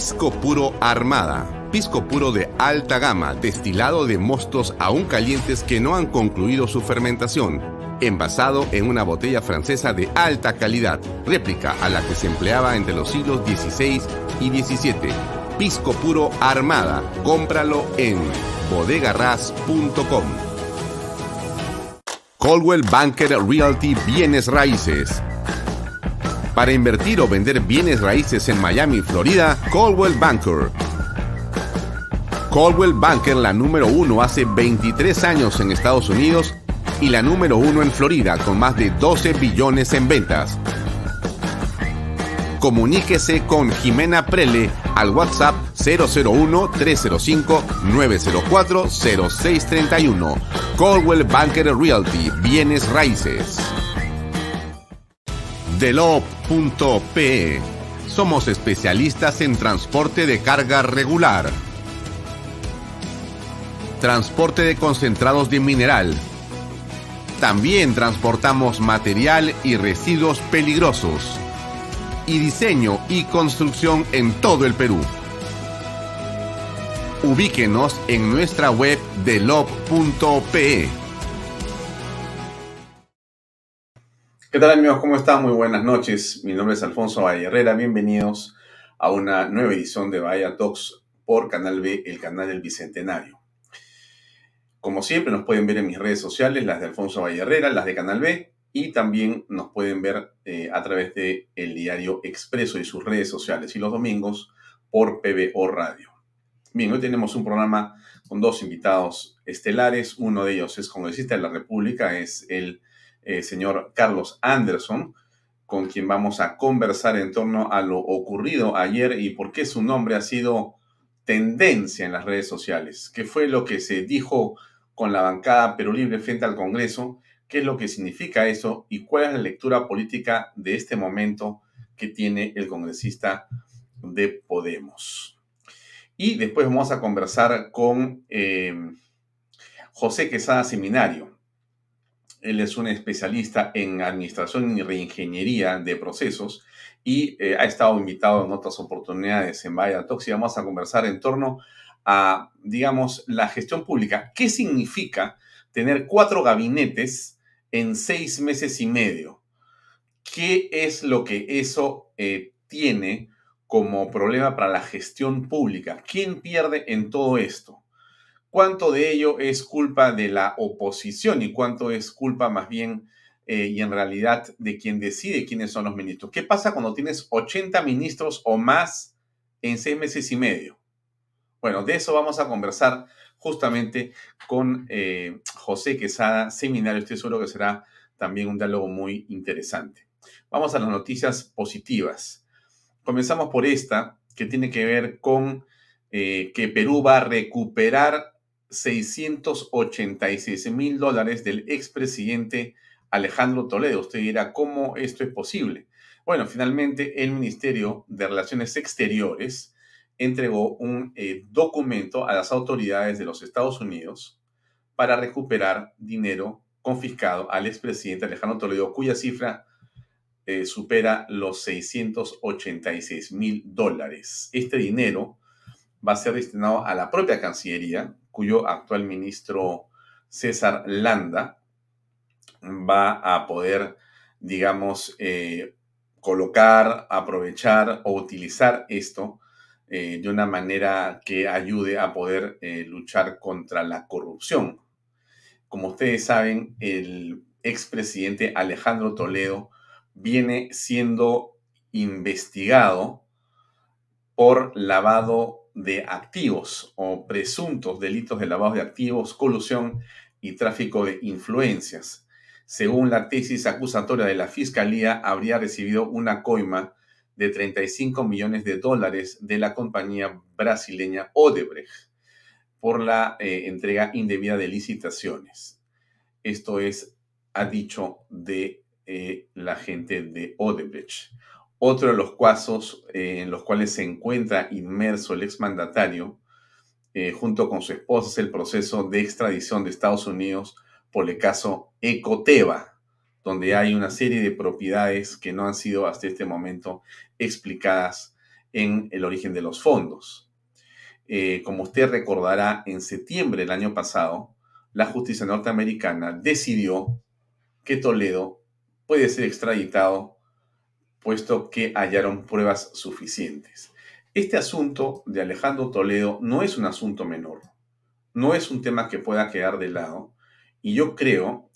Pisco Puro Armada. Pisco puro de alta gama, destilado de mostos aún calientes que no han concluido su fermentación, envasado en una botella francesa de alta calidad, réplica a la que se empleaba entre los siglos XVI y XVII. Pisco Puro Armada. Cómpralo en bodegarras.com. Coldwell Banker Realty Bienes Raíces. Para invertir o vender bienes raíces en Miami, Florida, Coldwell Banker. Coldwell Banker, la número uno hace 23 años en Estados Unidos y la número uno en Florida con más de 12 billones en ventas. Comuníquese con Jimena Prele al WhatsApp 001-305-904-0631. Coldwell Banker Realty, bienes raíces. Delop.pe Somos especialistas en transporte de carga regular. Transporte de concentrados de mineral. También transportamos material y residuos peligrosos. Y diseño y construcción en todo el Perú. Ubíquenos en nuestra web delop.pe. ¿Qué tal amigos? ¿Cómo están? Muy buenas noches. Mi nombre es Alfonso Valle Herrera. Bienvenidos a una nueva edición de Bahía Talks por Canal B, el canal del Bicentenario. Como siempre, nos pueden ver en mis redes sociales, las de Alfonso Valle Herrera, las de Canal B, y también nos pueden ver eh, a través de diario Expreso y sus redes sociales, y los domingos por PBO Radio. Bien, hoy tenemos un programa con dos invitados estelares. Uno de ellos es congresista de la República, es el eh, señor Carlos Anderson, con quien vamos a conversar en torno a lo ocurrido ayer y por qué su nombre ha sido tendencia en las redes sociales. ¿Qué fue lo que se dijo con la bancada Perú Libre frente al Congreso? ¿Qué es lo que significa eso? ¿Y cuál es la lectura política de este momento que tiene el congresista de Podemos? Y después vamos a conversar con eh, José Quesada Seminario. Él es un especialista en administración y reingeniería de procesos y eh, ha estado invitado en otras oportunidades en Vaya Talks y vamos a conversar en torno a, digamos, la gestión pública. ¿Qué significa tener cuatro gabinetes en seis meses y medio? ¿Qué es lo que eso eh, tiene como problema para la gestión pública? ¿Quién pierde en todo esto? Cuánto de ello es culpa de la oposición y cuánto es culpa más bien eh, y en realidad de quien decide quiénes son los ministros. ¿Qué pasa cuando tienes 80 ministros o más en seis meses y medio? Bueno, de eso vamos a conversar justamente con eh, José Quesada, seminario. Estoy seguro que será también un diálogo muy interesante. Vamos a las noticias positivas. Comenzamos por esta, que tiene que ver con eh, que Perú va a recuperar 686 mil dólares del expresidente Alejandro Toledo. Usted dirá, ¿cómo esto es posible? Bueno, finalmente el Ministerio de Relaciones Exteriores entregó un eh, documento a las autoridades de los Estados Unidos para recuperar dinero confiscado al expresidente Alejandro Toledo, cuya cifra eh, supera los 686 mil dólares. Este dinero va a ser destinado a la propia Cancillería, cuyo actual ministro César Landa va a poder, digamos, eh, colocar, aprovechar o utilizar esto eh, de una manera que ayude a poder eh, luchar contra la corrupción. Como ustedes saben, el expresidente Alejandro Toledo viene siendo investigado por lavado de activos o presuntos delitos de lavado de activos, colusión y tráfico de influencias. Según la tesis acusatoria de la Fiscalía, habría recibido una coima de 35 millones de dólares de la compañía brasileña Odebrecht por la eh, entrega indebida de licitaciones. Esto es, ha dicho de eh, la gente de Odebrecht. Otro de los casos eh, en los cuales se encuentra inmerso el exmandatario, eh, junto con su esposa, es el proceso de extradición de Estados Unidos por el caso Ecoteva, donde hay una serie de propiedades que no han sido hasta este momento explicadas en el origen de los fondos. Eh, como usted recordará, en septiembre del año pasado, la justicia norteamericana decidió que Toledo puede ser extraditado puesto que hallaron pruebas suficientes. Este asunto de Alejandro Toledo no es un asunto menor, no es un tema que pueda quedar de lado y yo creo,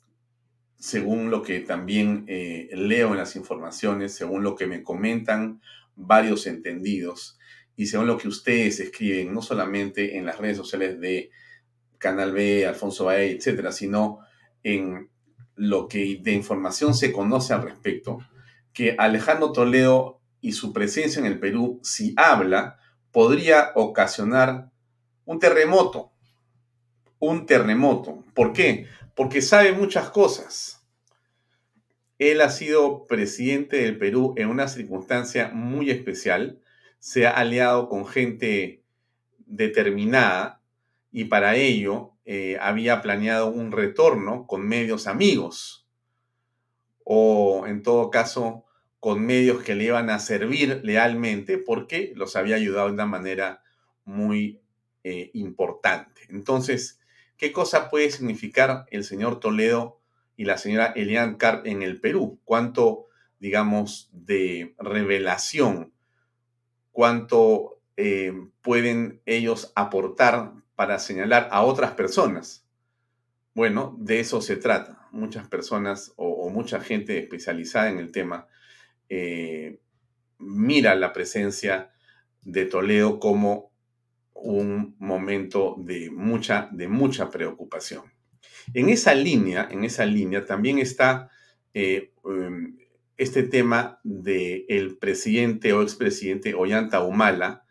según lo que también eh, leo en las informaciones, según lo que me comentan varios entendidos y según lo que ustedes escriben, no solamente en las redes sociales de Canal B, Alfonso Bae, etcétera, sino en lo que de información se conoce al respecto, que Alejandro Toledo y su presencia en el Perú, si habla, podría ocasionar un terremoto. Un terremoto. ¿Por qué? Porque sabe muchas cosas. Él ha sido presidente del Perú en una circunstancia muy especial. Se ha aliado con gente determinada y para ello eh, había planeado un retorno con medios amigos o en todo caso con medios que le iban a servir lealmente porque los había ayudado de una manera muy eh, importante. Entonces, ¿qué cosa puede significar el señor Toledo y la señora Elian Carp en el Perú? ¿Cuánto, digamos, de revelación, cuánto eh, pueden ellos aportar para señalar a otras personas. Bueno, de eso se trata. Muchas personas o, mucha gente especializada en el tema eh, mira la presencia de Toledo como un momento de mucha, de mucha preocupación. En esa línea, en esa línea también está eh, em, este tema del presidente o expresidente Ollanta Humala,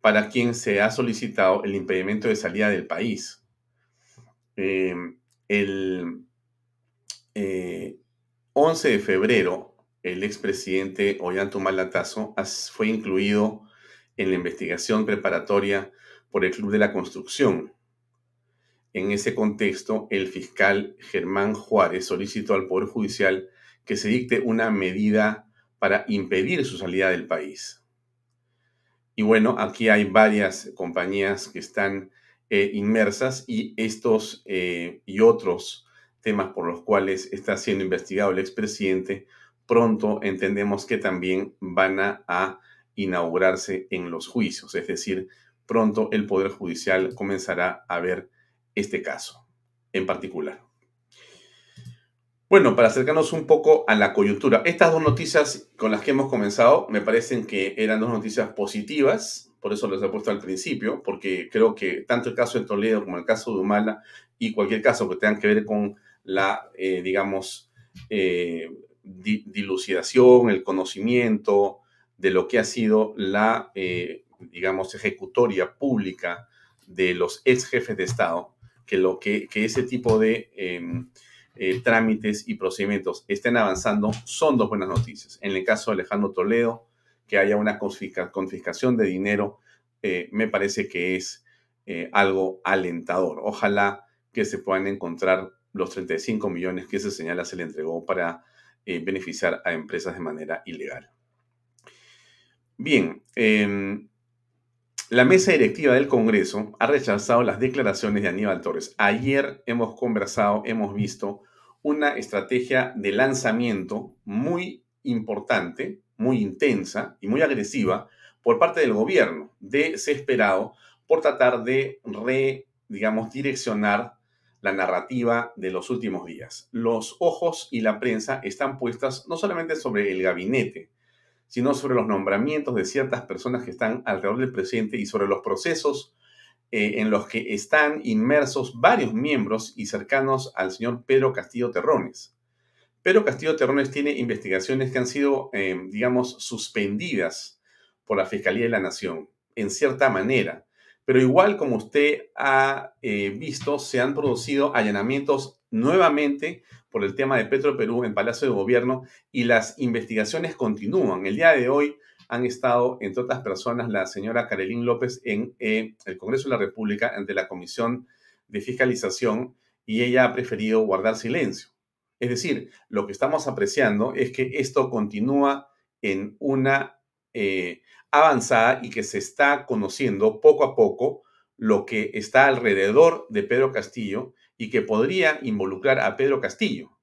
para quien se ha solicitado el impedimento de salida del país. Em, el 11 eh, de febrero, el expresidente Ollanta Latazo fue incluido en la investigación preparatoria por el Club de la Construcción. En ese contexto, el fiscal Germán Juárez solicitó al Poder Judicial que se dicte una medida para impedir su salida del país. Y bueno, aquí hay varias compañías que están eh, inmersas y estos eh, y otros temas por los cuales está siendo investigado el expresidente, pronto entendemos que también van a, inaugurarse en los juicios, es decir, pronto el Poder Judicial comenzará a ver este caso en particular. Bueno, para acercarnos un poco a la coyuntura, estas dos noticias con las que hemos comenzado me parecen que eran dos noticias positivas, por eso les he puesto al principio, porque creo que tanto el caso de Toledo como el caso de Humala y cualquier caso que tenga que ver con la, eh, digamos, eh, dilucidación, el conocimiento de lo que ha sido la, eh, digamos, ejecutoria pública de los ex jefes de Estado, que, lo que, que ese tipo de em, eh, trámites y procedimientos estén avanzando son dos buenas noticias. En el caso de Alejandro Toledo, que haya una confiscación de dinero, eh, me parece que es algo alentador. Ojalá que se puedan encontrar los 35 millones que se señala se le entregó para beneficiar a empresas de manera ilegal. Bien, em, la mesa directiva del Congreso ha rechazado las declaraciones de Aníbal Torres. Ayer hemos conversado, hemos visto una estrategia de lanzamiento muy importante, muy intensa y muy agresiva por parte del gobierno, desesperado por tratar de re, digamos, direccionar la narrativa de los últimos días. Los ojos y la prensa están puestas no solamente sobre el gabinete, sino sobre los nombramientos de ciertas personas que están alrededor del presidente y sobre los procesos eh, en los que están inmersos varios miembros y cercanos al señor Pedro Castillo Terrones. Pedro Castillo Terrones tiene investigaciones que han sido, eh, digamos, suspendidas por la Fiscalía de la Nación, en cierta manera. Pero igual como usted ha eh, visto, se han producido allanamientos nuevamente por el tema de Petro Perú en Palacio de Gobierno y las investigaciones continúan. El día de hoy han estado, entre otras personas, la señora Carolín López en eh, el Congreso de la República ante la Comisión de Fiscalización y ella ha preferido guardar silencio. Es decir, lo que estamos apreciando es que esto continúa en una, eh, avanzada y que se está conociendo poco a poco lo que está alrededor de Pedro Castillo y que podría involucrar a Pedro Castillo.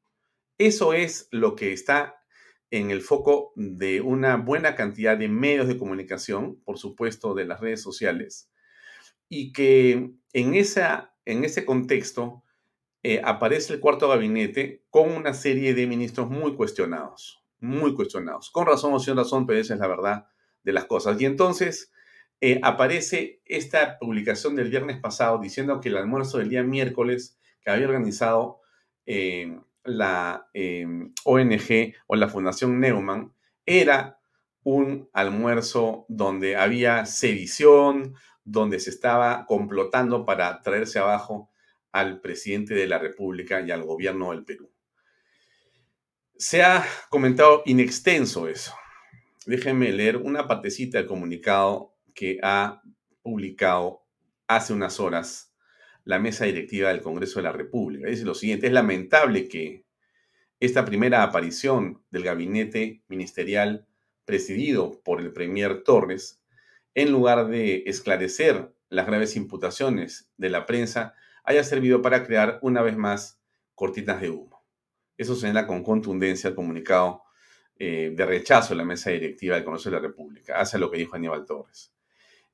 Eso es lo que está en el foco de una buena cantidad de medios de comunicación, por supuesto de las redes sociales, y que en, esa, en ese contexto eh, aparece el cuarto gabinete con una serie de ministros muy cuestionados, muy cuestionados, con razón o sin razón, pero esa es la verdad de las cosas. Y entonces eh, aparece esta publicación del viernes pasado diciendo que el almuerzo del día miércoles que había organizado eh, la ONG o la Fundación Neumann era un almuerzo donde había sedición, donde se estaba complotando para traerse abajo al presidente de la República y al gobierno del Perú. Se ha comentado in extenso eso. Déjenme leer una partecita del comunicado que ha publicado hace unas horas la mesa directiva del Congreso de la República. Dice lo siguiente, es lamentable que esta primera aparición del gabinete ministerial presidido por el premier Torres en lugar de esclarecer las graves imputaciones de la prensa, haya servido para crear una vez más cortinas de humo. Eso señala con contundencia el comunicado eh, de rechazo de la mesa directiva del Congreso de la República, hace lo que dijo Aníbal Torres.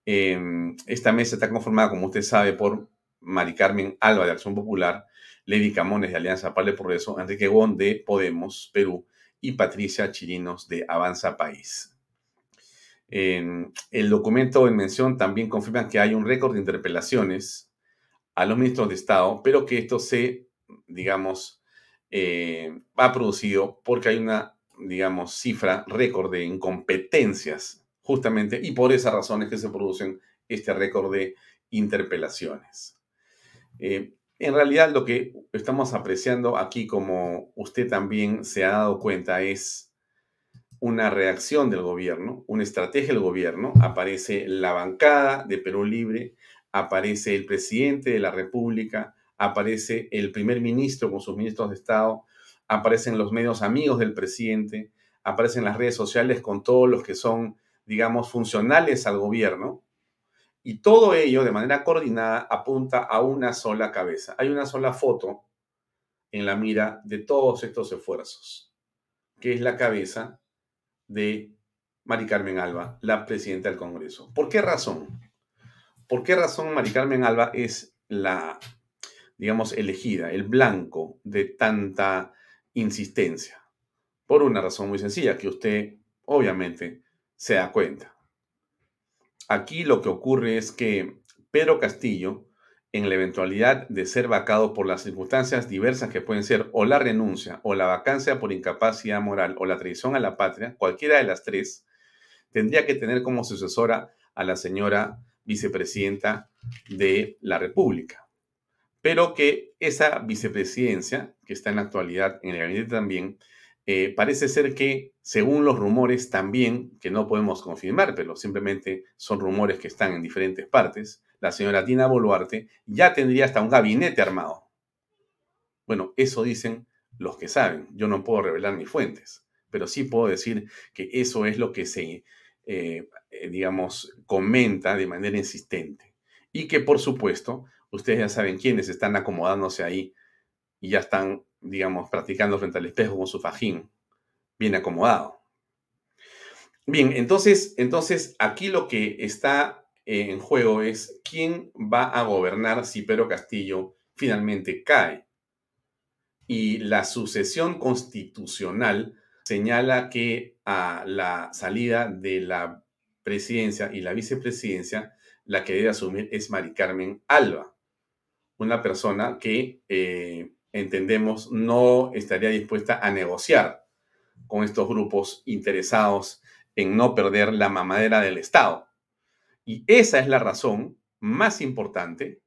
Em, esta mesa está conformada, como usted sabe, por Mari Carmen Alba de Acción Popular, Lady Camones de Alianza el Progreso, Enrique Gon de Podemos, Perú, y Patricia Chirinos de Avanza País el documento en mención también confirma que hay un récord de interpelaciones a los ministros de Estado, pero que esto se, digamos, eh, ha producido porque hay una, digamos, cifra récord de incompetencias, justamente, y por esas razones que se producen este récord de interpelaciones. Eh, en realidad lo que estamos apreciando aquí, como usted también se ha dado cuenta, es una reacción del gobierno, una estrategia del gobierno, aparece la bancada de Perú Libre, aparece el presidente de la República, aparece el primer ministro con sus ministros de Estado, aparecen los medios amigos del presidente, aparecen las redes sociales con todos los que son, digamos, funcionales al gobierno, y todo ello de manera coordinada apunta a una sola cabeza. Hay una sola foto en la mira de todos estos esfuerzos, que es la cabeza de Mari Carmen Alba, la presidenta del Congreso. ¿Por qué razón? ¿Por qué razón Mari Carmen Alba es la, digamos, elegida, el blanco de tanta insistencia? Por una razón muy sencilla, que usted obviamente se da cuenta. Aquí lo que ocurre es que Pedro Castillo en la eventualidad de ser vacado por las circunstancias diversas que pueden ser o la renuncia o la vacancia por incapacidad moral o la traición a la patria, cualquiera de las tres, tendría que tener como sucesora a la señora vicepresidenta de la República. Pero que esa vicepresidencia, que está en la actualidad en el gabinete también, eh, parece ser que, según los rumores también, que no podemos confirmar, pero simplemente son rumores que están en diferentes partes, la señora Dina Boluarte ya tendría hasta un gabinete armado. Bueno, eso dicen los que saben. Yo no puedo revelar mis fuentes, pero sí puedo decir que eso es lo que se, eh, eh, digamos, comenta de manera insistente. Y que, por supuesto, ustedes ya saben quiénes están acomodándose ahí y ya están, digamos, practicando frente al espejo con su fajín bien acomodado. Bien, entonces, entonces aquí lo que está en juego es quién va a gobernar si Pedro Castillo finalmente cae. Y la sucesión constitucional señala que a la salida de la presidencia y la vicepresidencia, la que debe asumir es Mari Carmen Alba, una persona que eh, entendemos no estaría dispuesta a negociar con estos grupos interesados en no perder la mamadera del Estado. Y esa es la razón más importante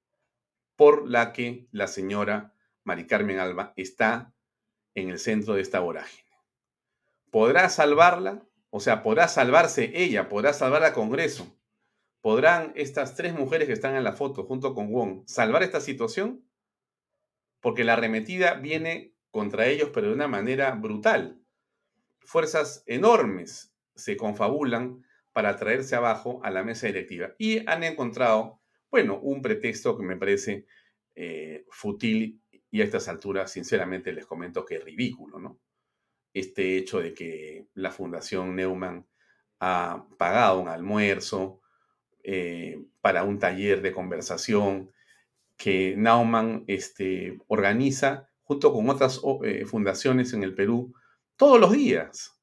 por la que la señora Mari Carmen Alba está en el centro de esta vorágine. ¿Podrá salvarla? O sea, ¿podrá salvarse ella? ¿Podrá salvar al Congreso? ¿Podrán estas tres mujeres que están en la foto junto con Wong salvar esta situación? Porque la arremetida viene contra ellos, pero de una manera brutal. Fuerzas enormes se confabulan para traerse abajo a la mesa directiva. Y han encontrado, bueno, un pretexto que me parece eh, fútil y a estas alturas, sinceramente, les comento que es ridículo, ¿no? Este hecho de que la Fundación Neumann ha pagado un almuerzo eh, para un taller de conversación que Naumann este, organiza junto con otras eh, fundaciones en el Perú todos los días.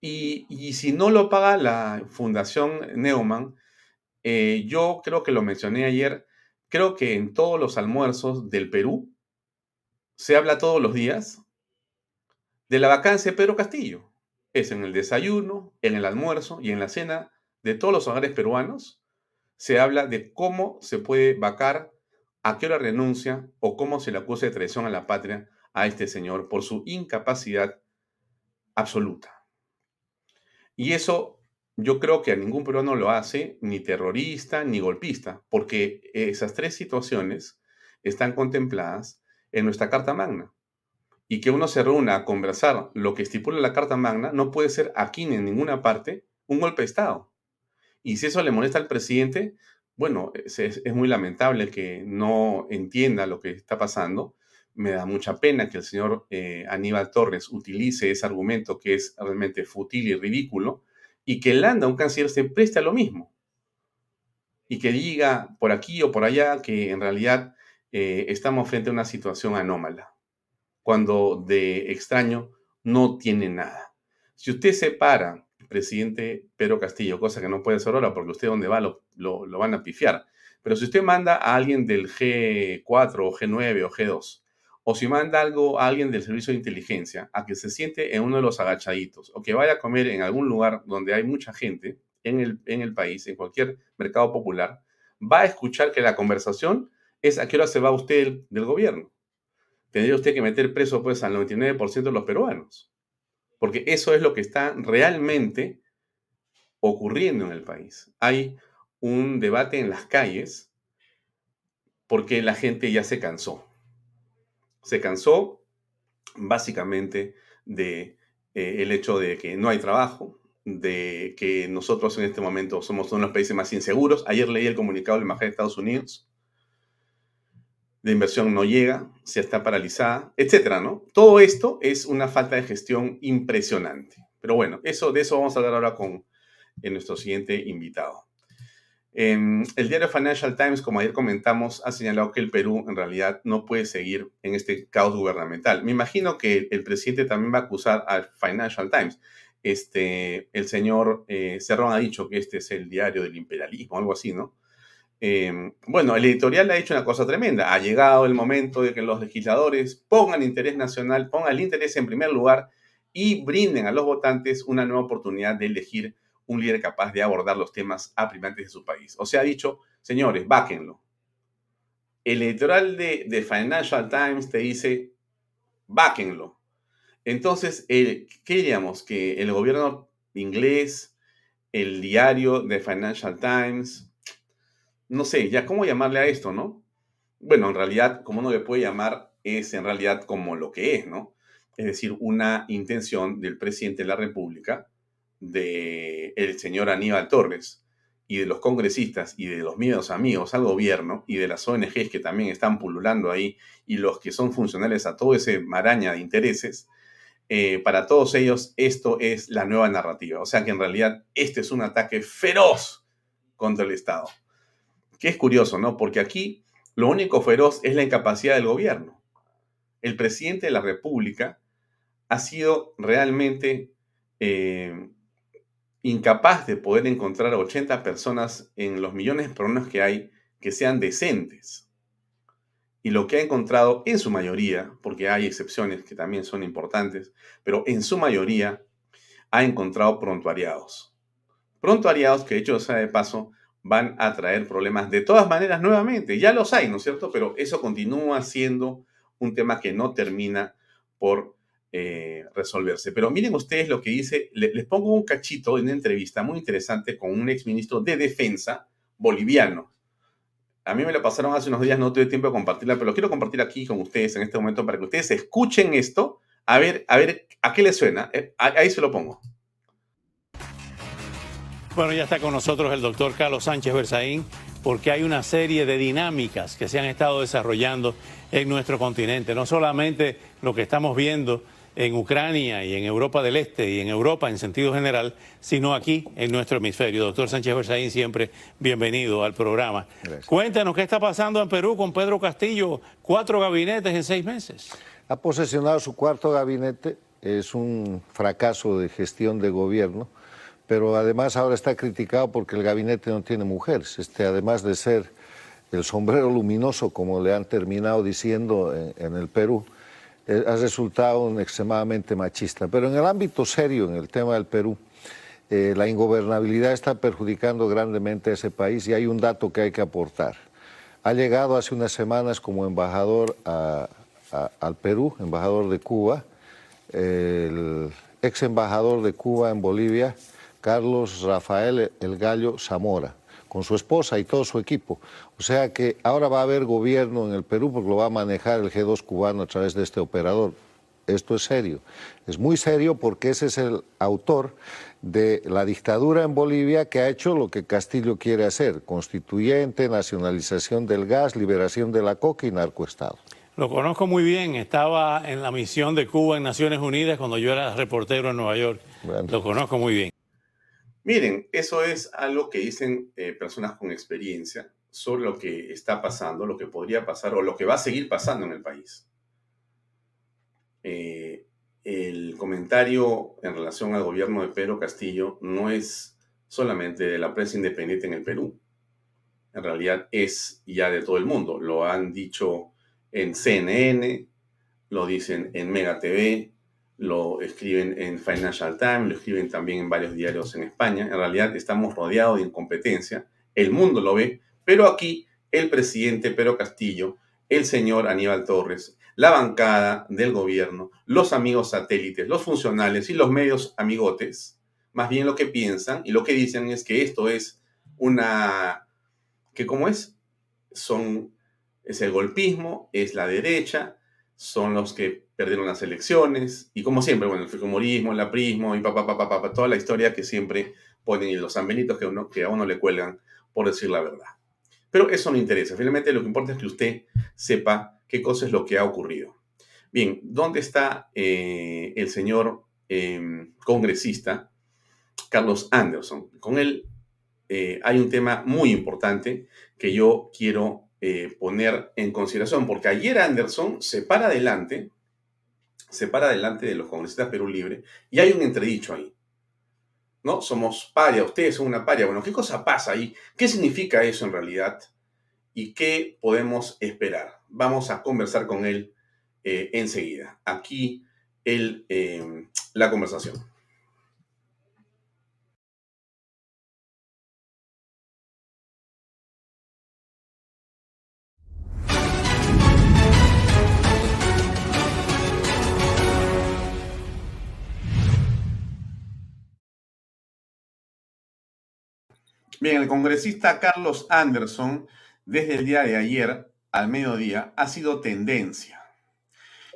Y, si no lo paga la Fundación Neumann, eh, yo creo que lo mencioné ayer, creo que en todos los almuerzos del Perú se habla todos los días de la vacancia de Pedro Castillo. Es en el desayuno, en el almuerzo y en la cena de todos los hogares peruanos. Se habla de cómo se puede vacar a qué hora renuncia o cómo se le acusa de traición a la patria a este señor por su incapacidad absoluta. Y eso yo creo que a ningún peruano lo hace ni terrorista ni golpista, porque esas tres situaciones están contempladas en nuestra Carta Magna. Y que uno se reúna a conversar lo que estipula la Carta Magna no puede ser aquí ni en ninguna parte un golpe de Estado. Y si eso le molesta al presidente, bueno, es, muy lamentable que no entienda lo que está pasando. Me da mucha pena que el señor eh, Aníbal Torres utilice ese argumento que es realmente fútil y ridículo y que Landa, un canciller, se preste a lo mismo. Y que diga por aquí o por allá que en realidad eh, estamos frente a una situación anómala, cuando de extraño no tiene nada. Si usted se para presidente Pedro Castillo, cosa que no puede ser ahora porque usted donde va lo, lo, van a pifiar. Pero si usted manda a alguien del G4 o G9 o G2, o si manda algo a alguien del servicio de inteligencia a que se siente en uno de los agachaditos o que vaya a comer en algún lugar donde hay mucha gente en el, en el país, en cualquier mercado popular, va a escuchar que la conversación es a qué hora se va usted del, gobierno. Tendría usted que meter preso pues al 99% de los peruanos porque eso es lo que está realmente ocurriendo en el país. Hay un debate en las calles porque la gente ya se cansó. Se cansó básicamente de eh, el hecho de que no hay trabajo, de que nosotros en este momento somos uno de los países más inseguros. Ayer leí el comunicado de la de Estados Unidos de inversión no llega, se está paralizada, etcétera, ¿no? Todo esto es una falta de gestión impresionante. Pero bueno, eso, de eso vamos a hablar ahora con nuestro siguiente invitado. el diario Financial Times, como ayer comentamos, ha señalado que el Perú en realidad no puede seguir en este caos gubernamental. Me imagino que el presidente también va a acusar al Financial Times. Este, el señor eh, Cerrón ha dicho que este es el diario del imperialismo, algo así, ¿no? Em, bueno, el editorial ha hecho una cosa tremenda. Ha llegado el momento de que los legisladores pongan interés nacional, pongan el interés en primer lugar y brinden a los votantes una nueva oportunidad de elegir un líder capaz de abordar los temas apremiantes de su país. O sea, ha dicho, señores, báquenlo. El editorial de, de Financial Times te dice, báquenlo. Entonces, el, ¿qué diríamos? Que el gobierno inglés, el diario de Financial Times, no sé, ya cómo llamarle a esto, ¿no? Bueno, en realidad, como uno le puede llamar, es en realidad como lo que es, ¿no? Es decir, una intención del presidente de la República, del el señor Aníbal Torres, y de los congresistas y de los míos amigos al gobierno y de las ONGs que también están pululando ahí y los que son funcionales a todo ese maraña de intereses, eh, para todos ellos esto es la nueva narrativa. O sea que en realidad este es un ataque feroz contra el Estado que es curioso, ¿no? Porque aquí lo único feroz es la incapacidad del gobierno. El presidente de la República ha sido realmente eh, incapaz de poder encontrar a 80 personas en los millones de personas que hay que sean decentes. Y lo que ha encontrado en su mayoría, porque hay excepciones que también son importantes, pero en su mayoría ha encontrado prontuariados. Prontuariados que, hecho sea de paso, van a traer problemas de todas maneras nuevamente. Ya los hay, ¿no es cierto? Pero eso continúa siendo un tema que no termina por eh, resolverse. Pero miren ustedes lo que dice, les pongo un cachito en una entrevista muy interesante con un exministro de Defensa boliviano. A mí me lo pasaron hace unos días, no tuve tiempo de compartirla, pero lo quiero compartir aquí con ustedes en este momento para que ustedes escuchen esto, a ver, a ver a qué les suena. Eh, ahí se lo pongo. Bueno, ya está con nosotros el doctor Carlos Sánchez Berzaín, porque hay una serie de dinámicas que se han estado desarrollando en nuestro continente. No solamente lo que estamos viendo en Ucrania y en Europa del Este y en Europa en sentido general, sino aquí en nuestro hemisferio. Doctor Sánchez Berzaín, siempre bienvenido al programa. Cuéntanos qué está pasando en Perú con Pedro Castillo, cuatro gabinetes en seis meses. Ha posesionado su cuarto gabinete, es un fracaso de gestión de gobierno, pero además ahora está criticado porque el gabinete no tiene mujeres. Este, además de ser el sombrero luminoso, como le han terminado diciendo en el Perú, eh, ha resultado extremadamente machista. Pero en el ámbito serio, en el tema del Perú, eh, la ingobernabilidad está perjudicando grandemente a ese país y hay un dato que hay que aportar. Ha llegado hace unas semanas como embajador al Perú, embajador de Cuba, el ex embajador de Cuba en Bolivia, Carlos Rafael El Gallo Zamora con su esposa y todo su equipo. O sea que ahora va a haber gobierno en el Perú porque lo va a manejar el G2 cubano a través de este operador. Esto es serio. Es muy serio porque ese es el autor de la dictadura en Bolivia que ha hecho lo que Castillo quiere hacer, constituyente, nacionalización del gas, liberación de la coca y narcoestado. Lo conozco muy bien, estaba en la misión de Cuba en Naciones Unidas cuando yo era reportero en Nueva York. Lo conozco muy bien. Miren, eso es algo que dicen eh, personas con experiencia sobre lo que está pasando, lo que podría pasar o lo que va a seguir pasando en el país. Eh, el comentario en relación al gobierno de Pedro Castillo no es solamente de la prensa independiente en el Perú. En realidad es ya de todo el mundo. Lo han dicho en CNN, lo dicen en Mega TV, lo escriben en Financial Times, lo escriben también en varios diarios en España. En realidad estamos rodeados de incompetencia, el mundo lo ve, pero aquí el presidente Pedro Castillo, el señor Aníbal Torres, la bancada del gobierno, los amigos satélites, los funcionales y los medios amigotes, más bien lo que piensan y lo que dicen es que esto es una, que cómo es, son, es el golpismo, es la derecha, son los que perdieron las elecciones, y como siempre, bueno, el fujimorismo, el aprismo, y papá, papá, papá, toda la historia que siempre ponen y los sanbenitos que, uno, que a uno le cuelgan por decir la verdad. Pero eso no interesa, finalmente lo que importa es que usted sepa qué cosa es lo que ha ocurrido. Bien, ¿dónde está eh, el señor em, congresista Carlos Anderson? Con él eh, hay un tema muy importante que yo quiero eh, poner en consideración, porque ayer Anderson se para adelante, se para adelante de los congresistas Perú Libre, y hay un entredicho ahí. ¿No? Somos paria, ustedes son una paria. Bueno, ¿qué cosa pasa ahí? ¿Qué significa eso en realidad? ¿Y qué podemos esperar? Vamos a conversar con él eh, enseguida. Aquí el, eh, la conversación. Bien, el congresista Carlos Anderson, desde el día de ayer al mediodía, ha sido tendencia.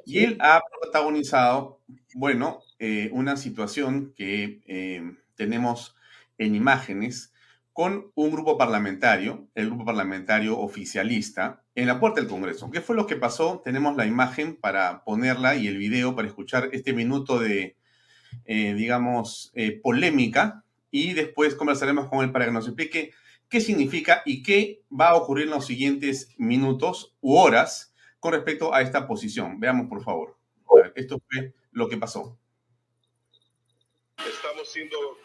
Y él ha protagonizado, bueno, eh, una situación que eh, tenemos en imágenes con un grupo parlamentario, el grupo parlamentario oficialista, en la puerta del Congreso. ¿Qué fue lo que pasó? Tenemos la imagen para ponerla y el video para escuchar este minuto de, eh, digamos, polémica y después conversaremos con él para que nos explique qué significa y qué va a ocurrir en los siguientes minutos u horas con respecto a esta posición. Veamos, por favor. Esto fue lo que pasó. Estamos siendo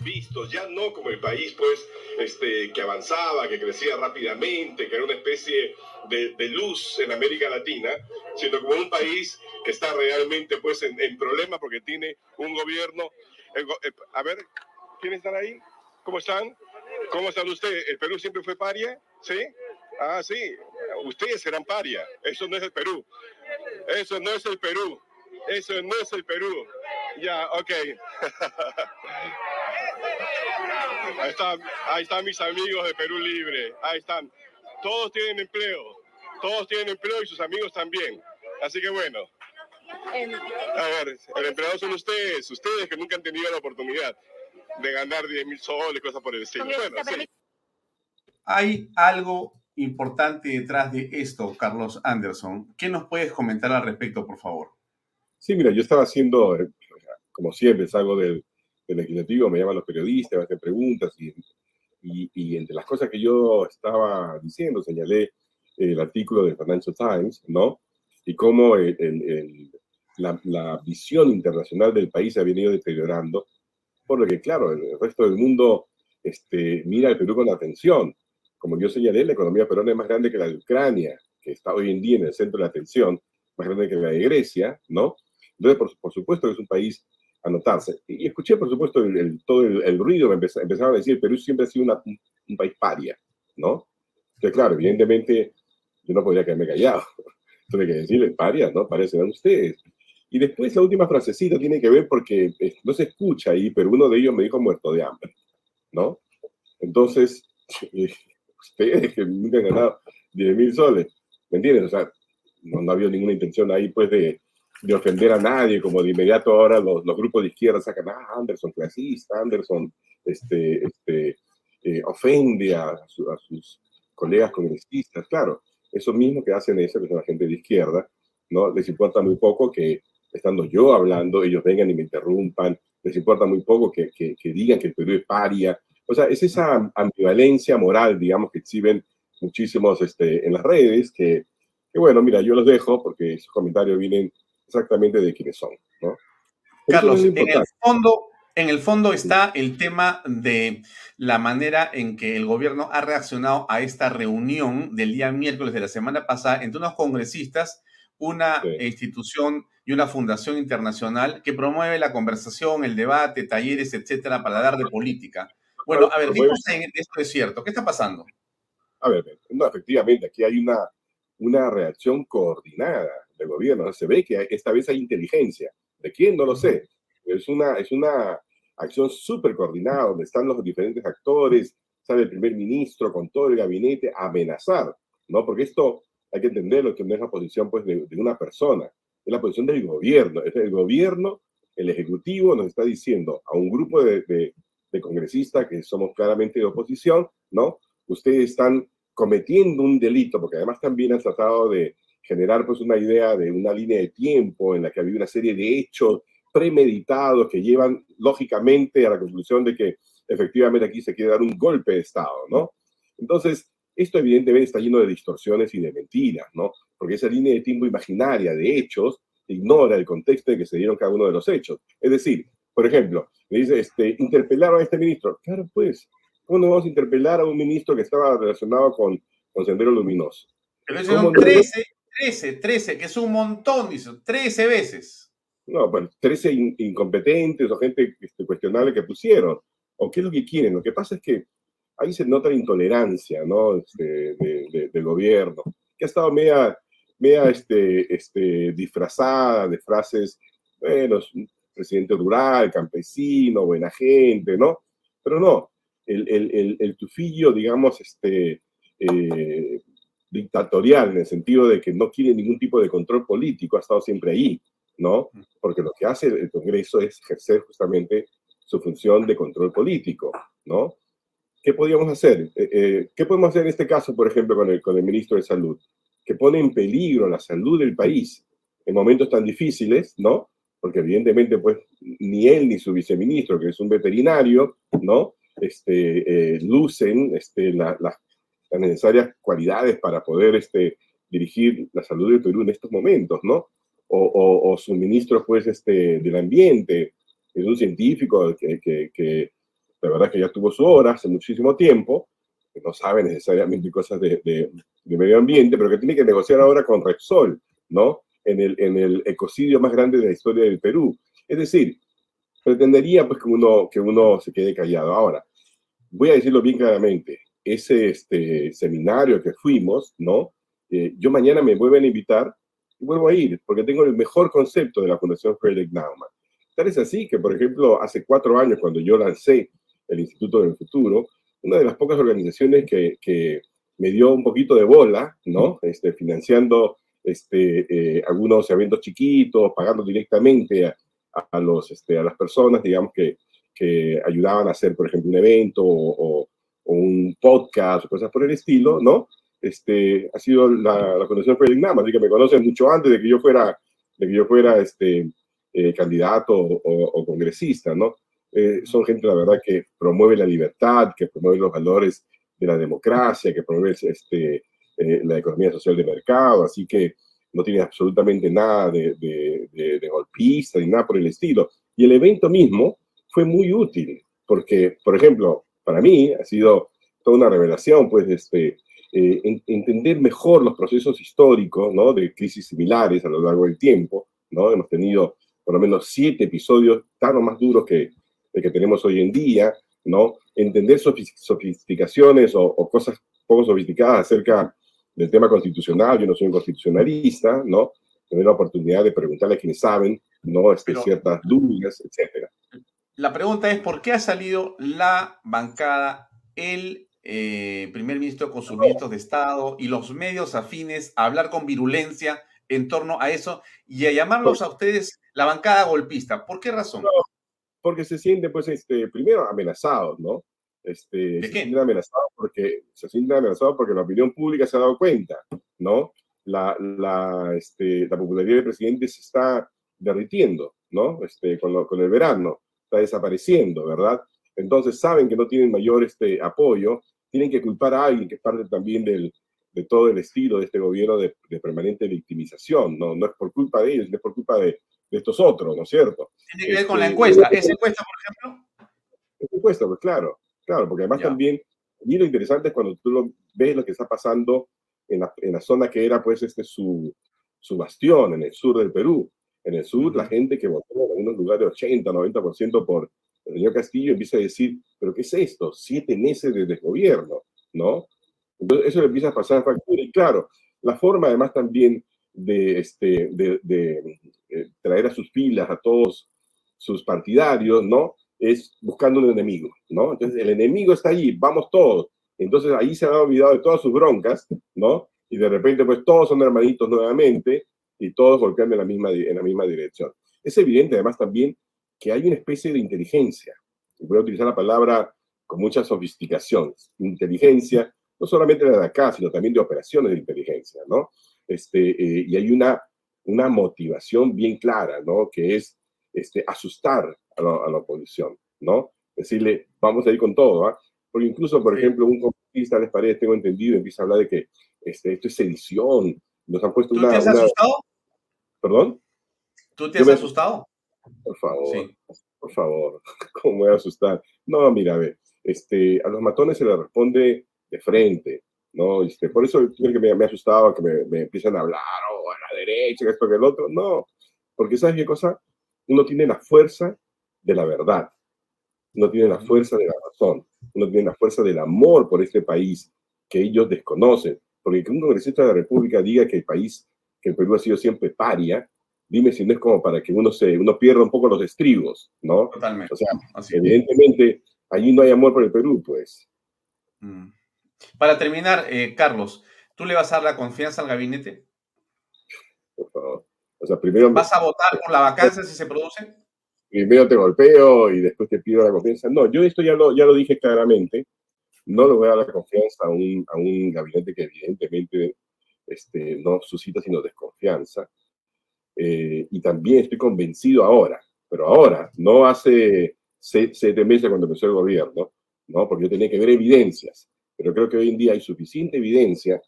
vistos ya no como el país pues este que avanzaba, que crecía rápidamente, que era una especie de, de luz en América Latina, sino como un país que está realmente pues en, en problema porque tiene un gobierno. Eh, a ver, ¿Quiénes están ahí? ¿Cómo están? ¿Cómo están ustedes? ¿El Perú siempre fue paria? ¿Sí? Ah, sí. Ustedes serán paria. Eso no es el Perú. Eso no es el Perú. Eso no es el Perú. Ya, ok. ahí, están, ahí están mis amigos de Perú Libre. Ahí están. Todos tienen empleo. Todos tienen empleo y sus amigos también. Así que bueno. A ver, el empleado son ustedes, ustedes que nunca han tenido la oportunidad. De ganar 10 mil soles, cosas por el estilo. Bueno, Hay algo importante detrás de esto, Carlos Anderson. ¿Qué nos puedes comentar al respecto, por favor? Sí, mira, yo estaba haciendo, eh, como siempre, salgo del, del legislativo, me llaman los periodistas, me hacen preguntas y, y, entre las cosas que yo estaba diciendo, señalé el artículo de Financial Times, ¿no? Y cómo el, la, la, visión internacional del país se ha venido deteriorando, por lo que, claro, el resto del mundo este, mira al Perú con atención. Como yo señalé, la economía peruana es más grande que la de Ucrania, que está hoy en día en el centro de la atención, más grande que la de Grecia, ¿no? Entonces, por, por supuesto que es un país a notarse. Y escuché, por supuesto, el, todo el, ruido, me empezaron a decir, Perú siempre ha sido un país paria, ¿no? Entonces, claro, evidentemente, yo no podría quedarme callado. Tuve que decirle, paria, ¿no? Parecen ustedes. Y después la última frasecita tiene que ver porque eh, no se escucha ahí, pero uno de ellos me dijo muerto de hambre, ¿no? Entonces, ustedes que nunca han ganado 10 mil soles, ¿me entiendes? O sea, no, no había ninguna intención ahí, pues, de, de ofender a nadie, como de inmediato ahora los, los grupos de izquierda sacan, ah, Anderson clasista, Anderson este, este, eh, ofende a, a, sus colegas congresistas. Claro, eso mismo que hacen eso, que son la gente de izquierda, ¿no? Les importa muy poco que, estando yo hablando, ellos vengan y me interrumpan, les importa muy poco que, que, que digan que el Perú es paria. O sea, es esa ambivalencia moral, digamos, que exhiben muchísimos este, en las redes, que, que, bueno, mira, yo los dejo porque esos comentarios vienen exactamente de quiénes son, ¿no? Carlos, en el fondo, en el fondo está el tema de la manera en que el gobierno ha reaccionado a esta reunión del día miércoles de la semana pasada entre unos congresistas, una institución y una fundación internacional que promueve la conversación, el debate, talleres, etcétera, para dar de política. Bueno, a ver, ¿qué esto es cierto? ¿Qué está pasando? A ver, no, efectivamente, aquí hay una, una reacción coordinada del gobierno. Se ve que esta vez hay inteligencia. ¿De quién? No lo sé. Es una, es una acción súper coordinada donde están los diferentes actores, sale el primer ministro con todo el gabinete a amenazar, ¿no? Porque esto hay que entenderlo, que no es la posición pues, de, una persona, es la posición del gobierno. Es el gobierno, el ejecutivo nos está diciendo a un grupo de, de, de congresistas que somos claramente de oposición, ¿no? Ustedes están cometiendo un delito, porque además también han tratado de generar pues una idea de una línea de tiempo en la que había una serie de hechos premeditados que llevan lógicamente a la conclusión de que efectivamente aquí se quiere dar un golpe de Estado, ¿no? Entonces, esto evidentemente está lleno de distorsiones y de mentiras, ¿no? Porque esa línea de tiempo imaginaria de hechos ignora el contexto de que se dieron cada uno de los hechos. Es decir, por ejemplo, me dice, este, interpelaron a este ministro. Claro, pues, ¿cómo no vamos a interpelar a un ministro que estaba relacionado con, con Sendero Luminoso? Pero son 13, 13, 13, que es un montón, dice, 13 veces. No, bueno, 13 incompetentes o gente este, cuestionable que pusieron. ¿O qué es lo que quieren? Lo que pasa es que ahí se nota la intolerancia, ¿no? Este, de, del gobierno, que ha estado media, media este, este, disfrazada de frases, bueno, presidente rural, campesino, buena gente, ¿no? Pero no, el, el, el, tufillo, digamos, este, eh, dictatorial, en el sentido de que no quiere ningún tipo de control político, ha estado siempre ahí, ¿no? Porque lo que hace el Congreso es ejercer justamente su función de control político, ¿no? ¿Qué podríamos hacer? Eh, eh, ¿Qué podemos hacer en este caso, por ejemplo, con el, con el ministro de Salud? Que pone en peligro la salud del país en momentos tan difíciles, ¿no? Porque evidentemente, pues, ni él ni su viceministro, que es un veterinario, ¿no? Este, eh, lucen este, la, la, las necesarias cualidades para poder este, dirigir la salud del Perú en estos momentos, ¿no? O, o, o su ministro, pues, este, del ambiente, es un científico que, que, que, la verdad que ya tuvo su hora hace muchísimo tiempo, que no sabe necesariamente cosas de, de, de, medio ambiente, pero que tiene que negociar ahora con Repsol, ¿no? En el, en el ecocidio más grande de la historia del Perú. Es decir, pretendería pues que uno, que uno se quede callado. Ahora, voy a decirlo bien claramente, ese este, seminario que fuimos, ¿no? Eh, yo mañana me vuelven a invitar y vuelvo a ir, porque tengo el mejor concepto de la Fundación Frederick Naumann. Tal es así que, por ejemplo, hace cuatro años, cuando yo lancé el Instituto del Futuro, una de las pocas organizaciones que, que me dio un poquito de bola, ¿no? Este, financiando este, eh, algunos eventos chiquitos, pagando directamente a, a los, este, a las personas, digamos, que, que ayudaban a hacer, por ejemplo, un evento o, un podcast o cosas por el estilo, ¿no? Este, ha sido la, la Fundación Frederick así que me conocen mucho antes de que yo fuera, de que yo fuera este, eh, candidato o, congresista, ¿no? Eh, son gente, la verdad, que promueve la libertad, que promueve los valores de la democracia, que promueve este, eh, la economía social de mercado, así que no tiene absolutamente nada de, de, golpista ni nada por el estilo. Y el evento mismo fue muy útil, porque, por ejemplo, para mí ha sido toda una revelación, pues, este, entender mejor los procesos históricos, ¿no? De crisis similares a lo largo del tiempo, ¿no? Hemos tenido por lo menos siete episodios tan o más duros que, que tenemos hoy en día, ¿no? Entender sofisticaciones o, cosas poco sofisticadas acerca del tema constitucional, yo no soy un constitucionalista, ¿no? Tener la oportunidad de preguntarle a quienes saben, ¿no? Este, ciertas dudas, etcétera. La pregunta es, ¿por qué ha salido la bancada, el eh, primer ministro con sus ministros de Estado y los medios afines a hablar con virulencia en torno a eso y a llamarlos a ustedes la bancada golpista. ¿Por qué razón? Porque se sienten, pues, este, primero amenazados, ¿no? Este, se sienten amenazados porque se sienten amenazados porque la opinión pública se ha dado cuenta, ¿no? La, la, este, la popularidad del presidente se está derritiendo, ¿no? Este, con, con el verano, está desapareciendo, ¿verdad? Entonces saben que no tienen mayor este, apoyo, tienen que culpar a alguien que es parte también del, de todo el estilo de este gobierno de, permanente victimización. ¿no? no es por culpa de ellos, es por culpa de, estos otros, ¿no es cierto? Tiene que ver con la este, encuesta. ¿Esa encuesta, por ejemplo? Esa encuesta, pues claro, claro, porque además también, y lo interesante es cuando tú lo, ves lo que está pasando en la, en la zona que era pues este su, su bastión, en el sur del Perú. En el sur, la gente que votó en algunos lugares 80, 90% por el señor Castillo empieza a decir, ¿pero qué es esto? Siete meses de desgobierno, ¿no? Entonces, eso le empieza a pasar factura. Y claro, la forma además también de, este, de, eh, traer a sus filas a todos sus partidarios, ¿no? Es buscando un enemigo, ¿no? Entonces, el enemigo está allí, vamos todos. Entonces, ahí se han olvidado de todas sus broncas, ¿no? Y de repente, pues todos son hermanitos nuevamente y todos golpeando en la misma, en la misma dirección. Es evidente, además, también que hay una especie de inteligencia. Voy a utilizar la palabra con mucha sofisticación. Inteligencia no solamente de acá, sino también de operaciones de inteligencia, ¿no? Este, eh, y hay una, una motivación bien clara, ¿no? Que es este, asustar a la, oposición, ¿no? Decirle, vamos a ir con todo, ¿ah? Porque incluso, por ejemplo, un congresista, les parece, tengo entendido, empieza a hablar de que este, esto es sedición, nos han puesto ¿Tú una... te has asustado? ¿Perdón? ¿Tú te has asustado? Por favor, sí. por favor, ¿cómo voy a asustar? No, mira, a ver, este, a los matones se les responde de frente, ¿no? Este, por eso que me, me asustaba que me, me empiezan a hablar, oh, a la derecha, que esto, que el otro. No, porque ¿sabes qué cosa? Uno tiene la fuerza de la verdad, uno tiene la fuerza de la razón, uno tiene la fuerza del amor por este país que ellos desconocen. Porque que un congresista de la República diga que el país, que el Perú ha sido siempre paria, dime si no es como para que uno se uno pierda un poco los estribos, ¿no? Totalmente. O sea, evidentemente, allí no hay amor por el Perú, pues. Mm. Para terminar, eh, Carlos, ¿tú le vas a dar la confianza al gabinete? Por favor. O sea, primero... ¿Vas a votar por la vacancia si se produce? Primero te golpeo y después te pido la confianza. No, yo esto ya lo, ya lo dije claramente. No le voy a dar la confianza a un, a un gabinete que evidentemente este, no suscita sino desconfianza. Eh, y también estoy convencido ahora, pero ahora, no hace siete meses cuando empezó el gobierno, ¿no? porque yo tenía que ver evidencias. Pero creo que hoy en día hay suficiente evidencia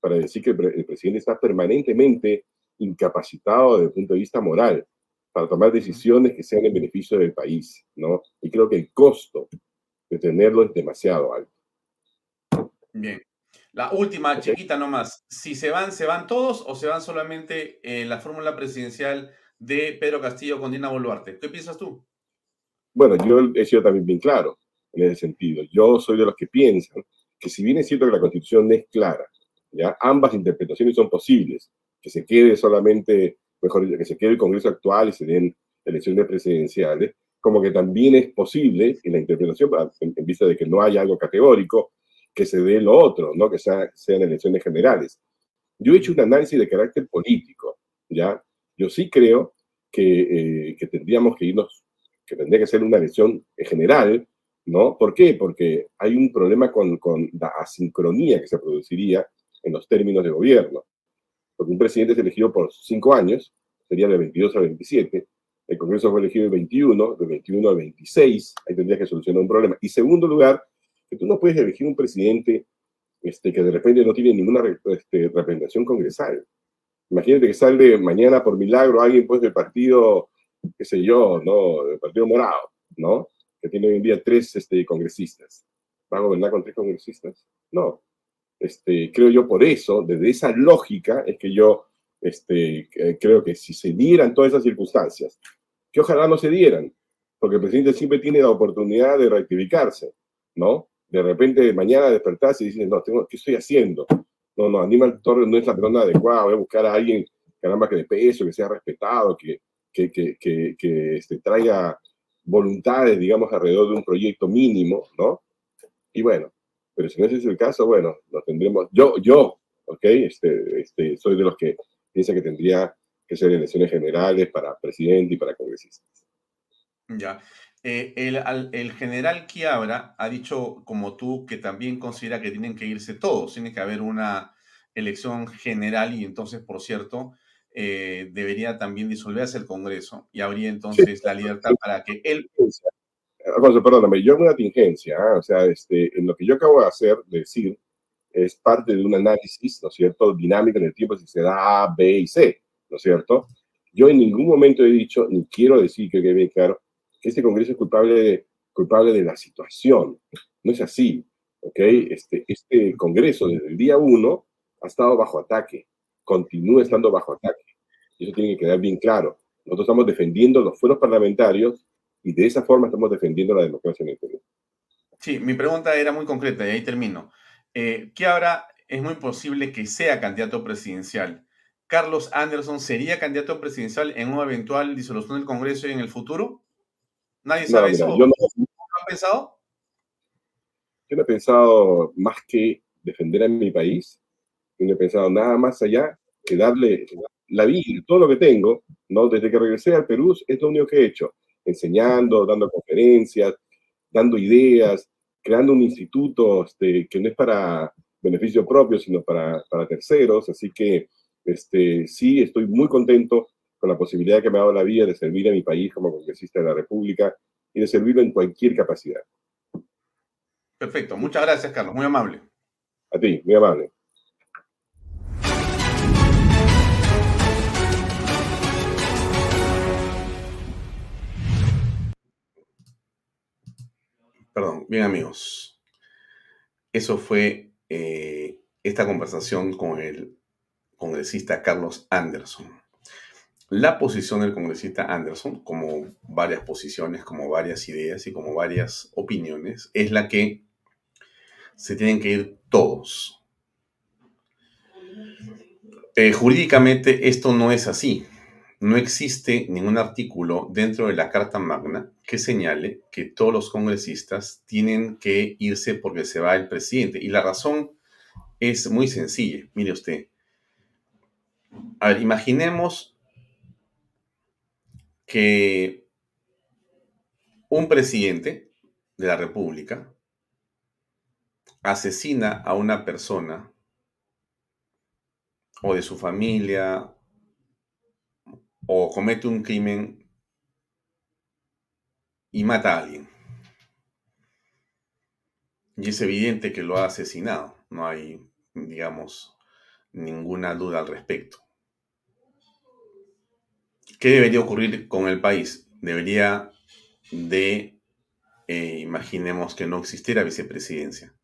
para decir que el, presidente está permanentemente incapacitado desde el punto de vista moral para tomar decisiones que sean en beneficio del país, ¿no? Y creo que el costo de tenerlo es demasiado alto. Bien. La última, chiquita nomás. Si se van, ¿se van todos o se van solamente en la fórmula presidencial de Pedro Castillo con Dina Boluarte? ¿Qué piensas tú? Bueno, yo he sido también bien claro en ese sentido. Yo soy de los que piensan que si bien es cierto que la Constitución es clara, ¿ya? ambas interpretaciones son posibles, que se quede solamente, mejor dicho, que se quede el Congreso actual y se den elecciones presidenciales, como que también es posible en la interpretación, en, vista de que no haya algo categórico, que se dé lo otro, ¿no? que sea, sean elecciones generales. Yo he hecho un análisis de carácter político, ¿ya? Yo sí creo que, eh, que tendríamos que irnos que tendría que ser una elección general, ¿no? ¿Por qué? Porque hay un problema con, la asincronía que se produciría en los términos de gobierno. Porque un presidente es elegido por cinco años, sería de 22 a 27, el Congreso fue elegido el 21, de 21 al 26, ahí tendrías que solucionar un problema. Y segundo lugar, que tú no puedes elegir un presidente este, que de repente no tiene ninguna este, representación congresal. Imagínate que sale mañana por milagro alguien pues del partido, qué sé yo, ¿no? Del partido morado, ¿no? Que tiene hoy en día tres este, congresistas. ¿Va a gobernar con tres congresistas? No. Este, creo yo por eso, desde esa lógica, es que yo este, creo que si se dieran todas esas circunstancias, que ojalá no se dieran, porque el presidente siempre tiene la oportunidad de rectificarse, ¿no? De repente mañana despertarse y decir, no, tengo, ¿qué estoy haciendo? No, no, Aníbal Torres no es la persona adecuada, voy a buscar a alguien, caramba, que de peso, que sea respetado, que, que, que, que, este, traiga voluntades, digamos, alrededor de un proyecto mínimo, ¿no? Y bueno, pero si no ese es el caso, bueno, lo tendremos. Yo, yo, ¿ok? Este, este, soy de los que piensa que tendría que ser elecciones generales para presidente y para congresistas. Ya. Eh, el, el, general Quiabra ha dicho, como tú, que también considera que tienen que irse todos, tiene que haber una elección general y entonces, por cierto, eh, debería también disolverse el Congreso y habría entonces la libertad para que él... Alfonso, perdóname, yo en una tingencia, ¿ah? o sea, este, en lo que yo acabo de hacer, de decir, es parte de un análisis, ¿no es cierto?, dinámico en el tiempo si se da A, B y C, ¿no es cierto? Yo en ningún momento he dicho, ni quiero decir que quede bien claro, que este Congreso es culpable de, culpable de la situación. No es así, ¿ok? Este, este Congreso desde el día uno ha estado bajo ataque, continúa estando bajo ataque. Y eso tiene que quedar bien claro. Nosotros estamos defendiendo los fueros parlamentarios y de esa forma estamos defendiendo la democracia en el Perú. Sí, mi pregunta era muy concreta y ahí termino eh, que ahora es muy posible que sea candidato presidencial. ¿Carlos Anderson sería candidato presidencial en una eventual disolución del Congreso en el futuro? ¿Nadie sabe eso? Yo no, ¿Lo han pensado? Yo no he pensado más que defender a mi país. Yo no he pensado nada más allá que darle la vida, todo lo que tengo, ¿no? Desde que regresé al Perú es lo único que he hecho, enseñando, dando conferencias, dando ideas, creando un instituto este, que no es para beneficio propio, sino para, para terceros. Así que este, sí, estoy muy contento con la posibilidad que me ha dado la vida de servir a mi país como congresista de la República y de servirlo en cualquier capacidad. Perfecto, muchas gracias, Carlos, muy amable. A ti, muy amable. Perdón, bien amigos. Eso fue eh, esta conversación con el congresista Carlos Anderson. La posición del congresista Anderson, como varias posiciones, como varias ideas y como varias opiniones, es la que se tienen que ir todos. Eh, jurídicamente esto no es así no existe ningún artículo dentro de la Carta Magna que señale que todos los congresistas tienen que irse porque se va el presidente. Y la razón es muy sencilla. Mire usted. A ver, imaginemos que un presidente de la República asesina a una persona o de su familia o comete un crimen y mata a alguien. Y es evidente que lo ha asesinado. No hay, digamos, ninguna duda al respecto. ¿Qué debería ocurrir con el país? Debería de, eh, imaginemos que no existiera vicepresidencia.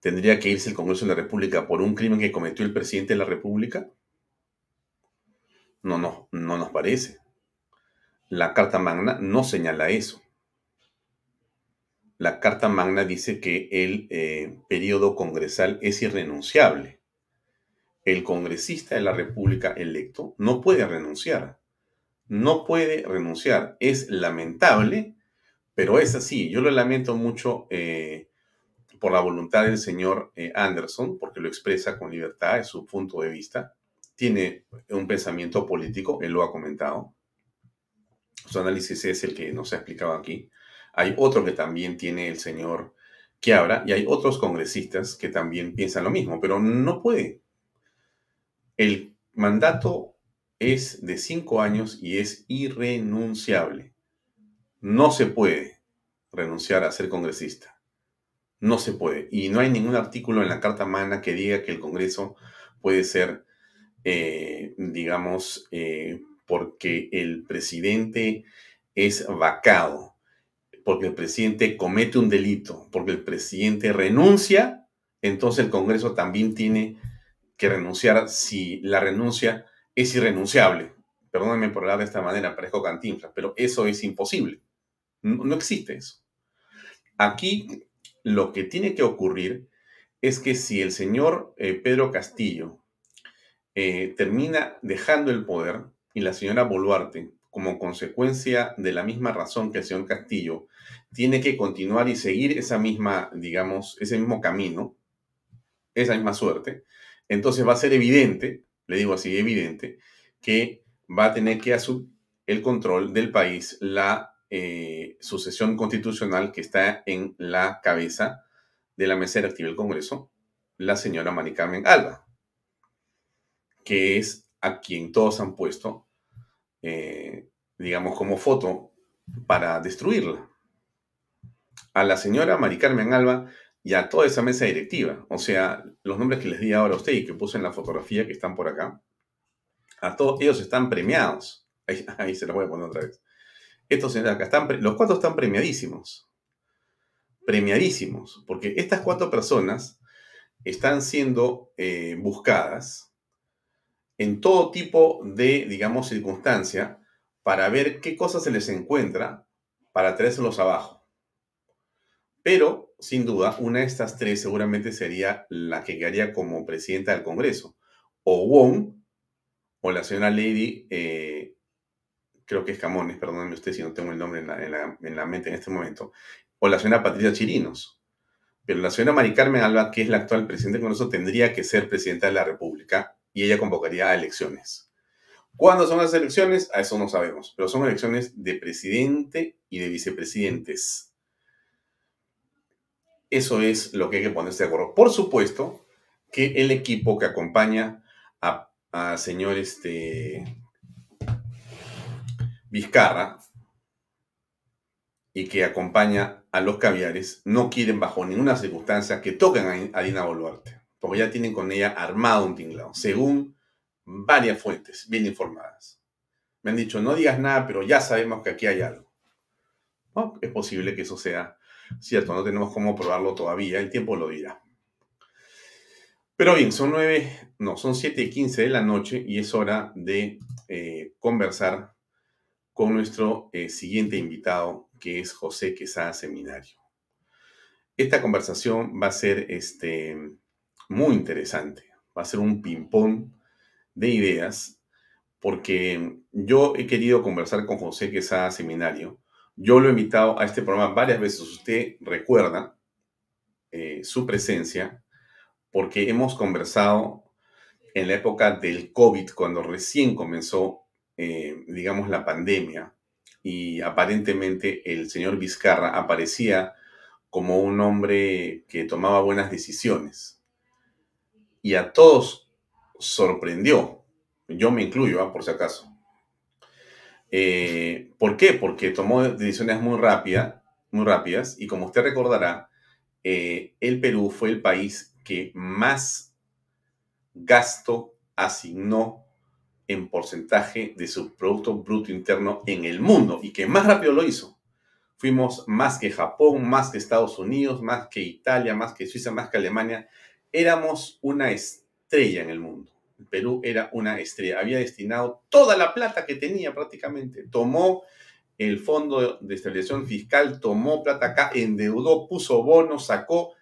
¿Tendría que irse el Congreso de la República por un crimen que cometió el presidente de la República? No, no, no nos parece. La Carta Magna no señala eso. La Carta Magna dice que el eh, periodo congresal es irrenunciable. El congresista de la República electo no puede renunciar. No puede renunciar. Es lamentable, pero es así. Yo lo lamento mucho eh, por la voluntad del señor eh, Anderson, porque lo expresa con libertad, es su punto de vista tiene un pensamiento político, él lo ha comentado. Su análisis es el que nos ha explicado aquí. Hay otro que también tiene el señor Quiabra y hay otros congresistas que también piensan lo mismo, pero no puede. El mandato es de cinco años y es irrenunciable. No se puede renunciar a ser congresista. No se puede. Y no hay ningún artículo en la Carta Magna que diga que el Congreso puede ser, eh, digamos, eh, porque el presidente es vacado, porque el presidente comete un delito, porque el presidente renuncia, entonces el Congreso también tiene que renunciar si la renuncia es irrenunciable. Perdónenme por hablar de esta manera, parezco cantinflas, pero eso es imposible. No, existe eso. Aquí lo que tiene que ocurrir es que si el señor eh, Pedro Castillo eh, termina dejando el poder y la señora Boluarte, como consecuencia de la misma razón que el señor Castillo, tiene que continuar y seguir esa misma, digamos, ese mismo camino, esa misma suerte, entonces va a ser evidente, le digo así, evidente, que va a tener que asumir el control del país la eh, sucesión constitucional que está en la cabeza de la mesa directiva del Congreso, la señora Mari Carmen Alba, que es a quien todos han puesto, eh, digamos, como foto para destruirla. A la señora Mari Carmen Alba y a toda esa mesa directiva, o sea, los nombres que les di ahora a usted y que puse en la fotografía que están por acá, a todos ellos están premiados. Ahí, se los voy a poner otra vez. Estos señores acá están, los cuatro están premiadísimos. Premiadísimos, porque estas cuatro personas están siendo eh, buscadas en todo tipo de, digamos, circunstancia para ver qué cosas se les encuentra para traérselos abajo. Pero, sin duda, una de estas tres seguramente sería la que quedaría como presidenta del Congreso. O Wong, o la señora Lady, eh, creo que es Camones, perdónenme usted si no tengo el nombre en la, en la mente en este momento, o la señora Patricia Chirinos. Pero la señora Mari Carmen Alba, que es la actual presidenta del Congreso, tendría que ser presidenta de la República y ella convocaría a elecciones. ¿Cuándo son las elecciones? A eso no sabemos, pero son elecciones de presidente y de vicepresidentes. Eso es lo que hay que ponerse de acuerdo. Por supuesto que el equipo que acompaña a, señor este, Vizcarra y que acompaña a los caviares no quieren bajo ninguna circunstancia que toquen a Dina Boluarte porque ya tienen con ella armado un tinglado, según varias fuentes bien informadas. Me han dicho, no digas nada, pero ya sabemos que aquí hay algo. es posible que eso sea cierto, no tenemos cómo probarlo todavía, el tiempo lo dirá. Pero bien, son nueve, no, son siete y quince de la noche y es hora de eh, conversar con nuestro eh, siguiente invitado, que es José Quesada Seminario. Esta conversación va a ser este, muy interesante. Va a ser un ping-pong de ideas, porque yo he querido conversar con José Quesada Seminario. Yo lo he invitado a este programa varias veces. Usted recuerda eh, su presencia, porque hemos conversado en la época del COVID, cuando recién comenzó, eh, digamos, la pandemia, y aparentemente el señor Vizcarra aparecía como un hombre que tomaba buenas decisiones y a todos sorprendió. Yo me incluyo, ¿ah? por si acaso. Eh, ¿Por qué? Porque tomó decisiones muy, rápida, muy rápidas y como usted recordará, eh, el Perú fue el país que más gasto asignó en porcentaje de su Producto Bruto Interno en el mundo y que más rápido lo hizo. Fuimos más que Japón, más que Estados Unidos, más que Italia, más que Suiza, más que Alemania éramos una estrella en el mundo. El Perú era una estrella. Había destinado toda la plata que tenía prácticamente. Tomó el Fondo de Estabilización Fiscal, tomó plata acá, endeudó, puso bonos, sacó,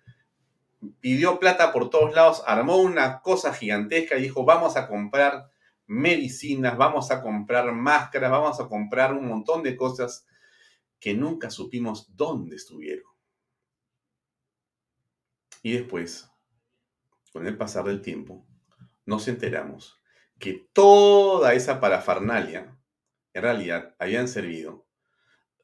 pidió plata por todos lados, armó una cosa gigantesca y dijo, vamos a comprar medicinas, vamos a comprar máscaras, vamos a comprar un montón de cosas que nunca supimos dónde estuvieron. Y después con el pasar del tiempo, nos enteramos que toda esa parafernalia en realidad habían servido,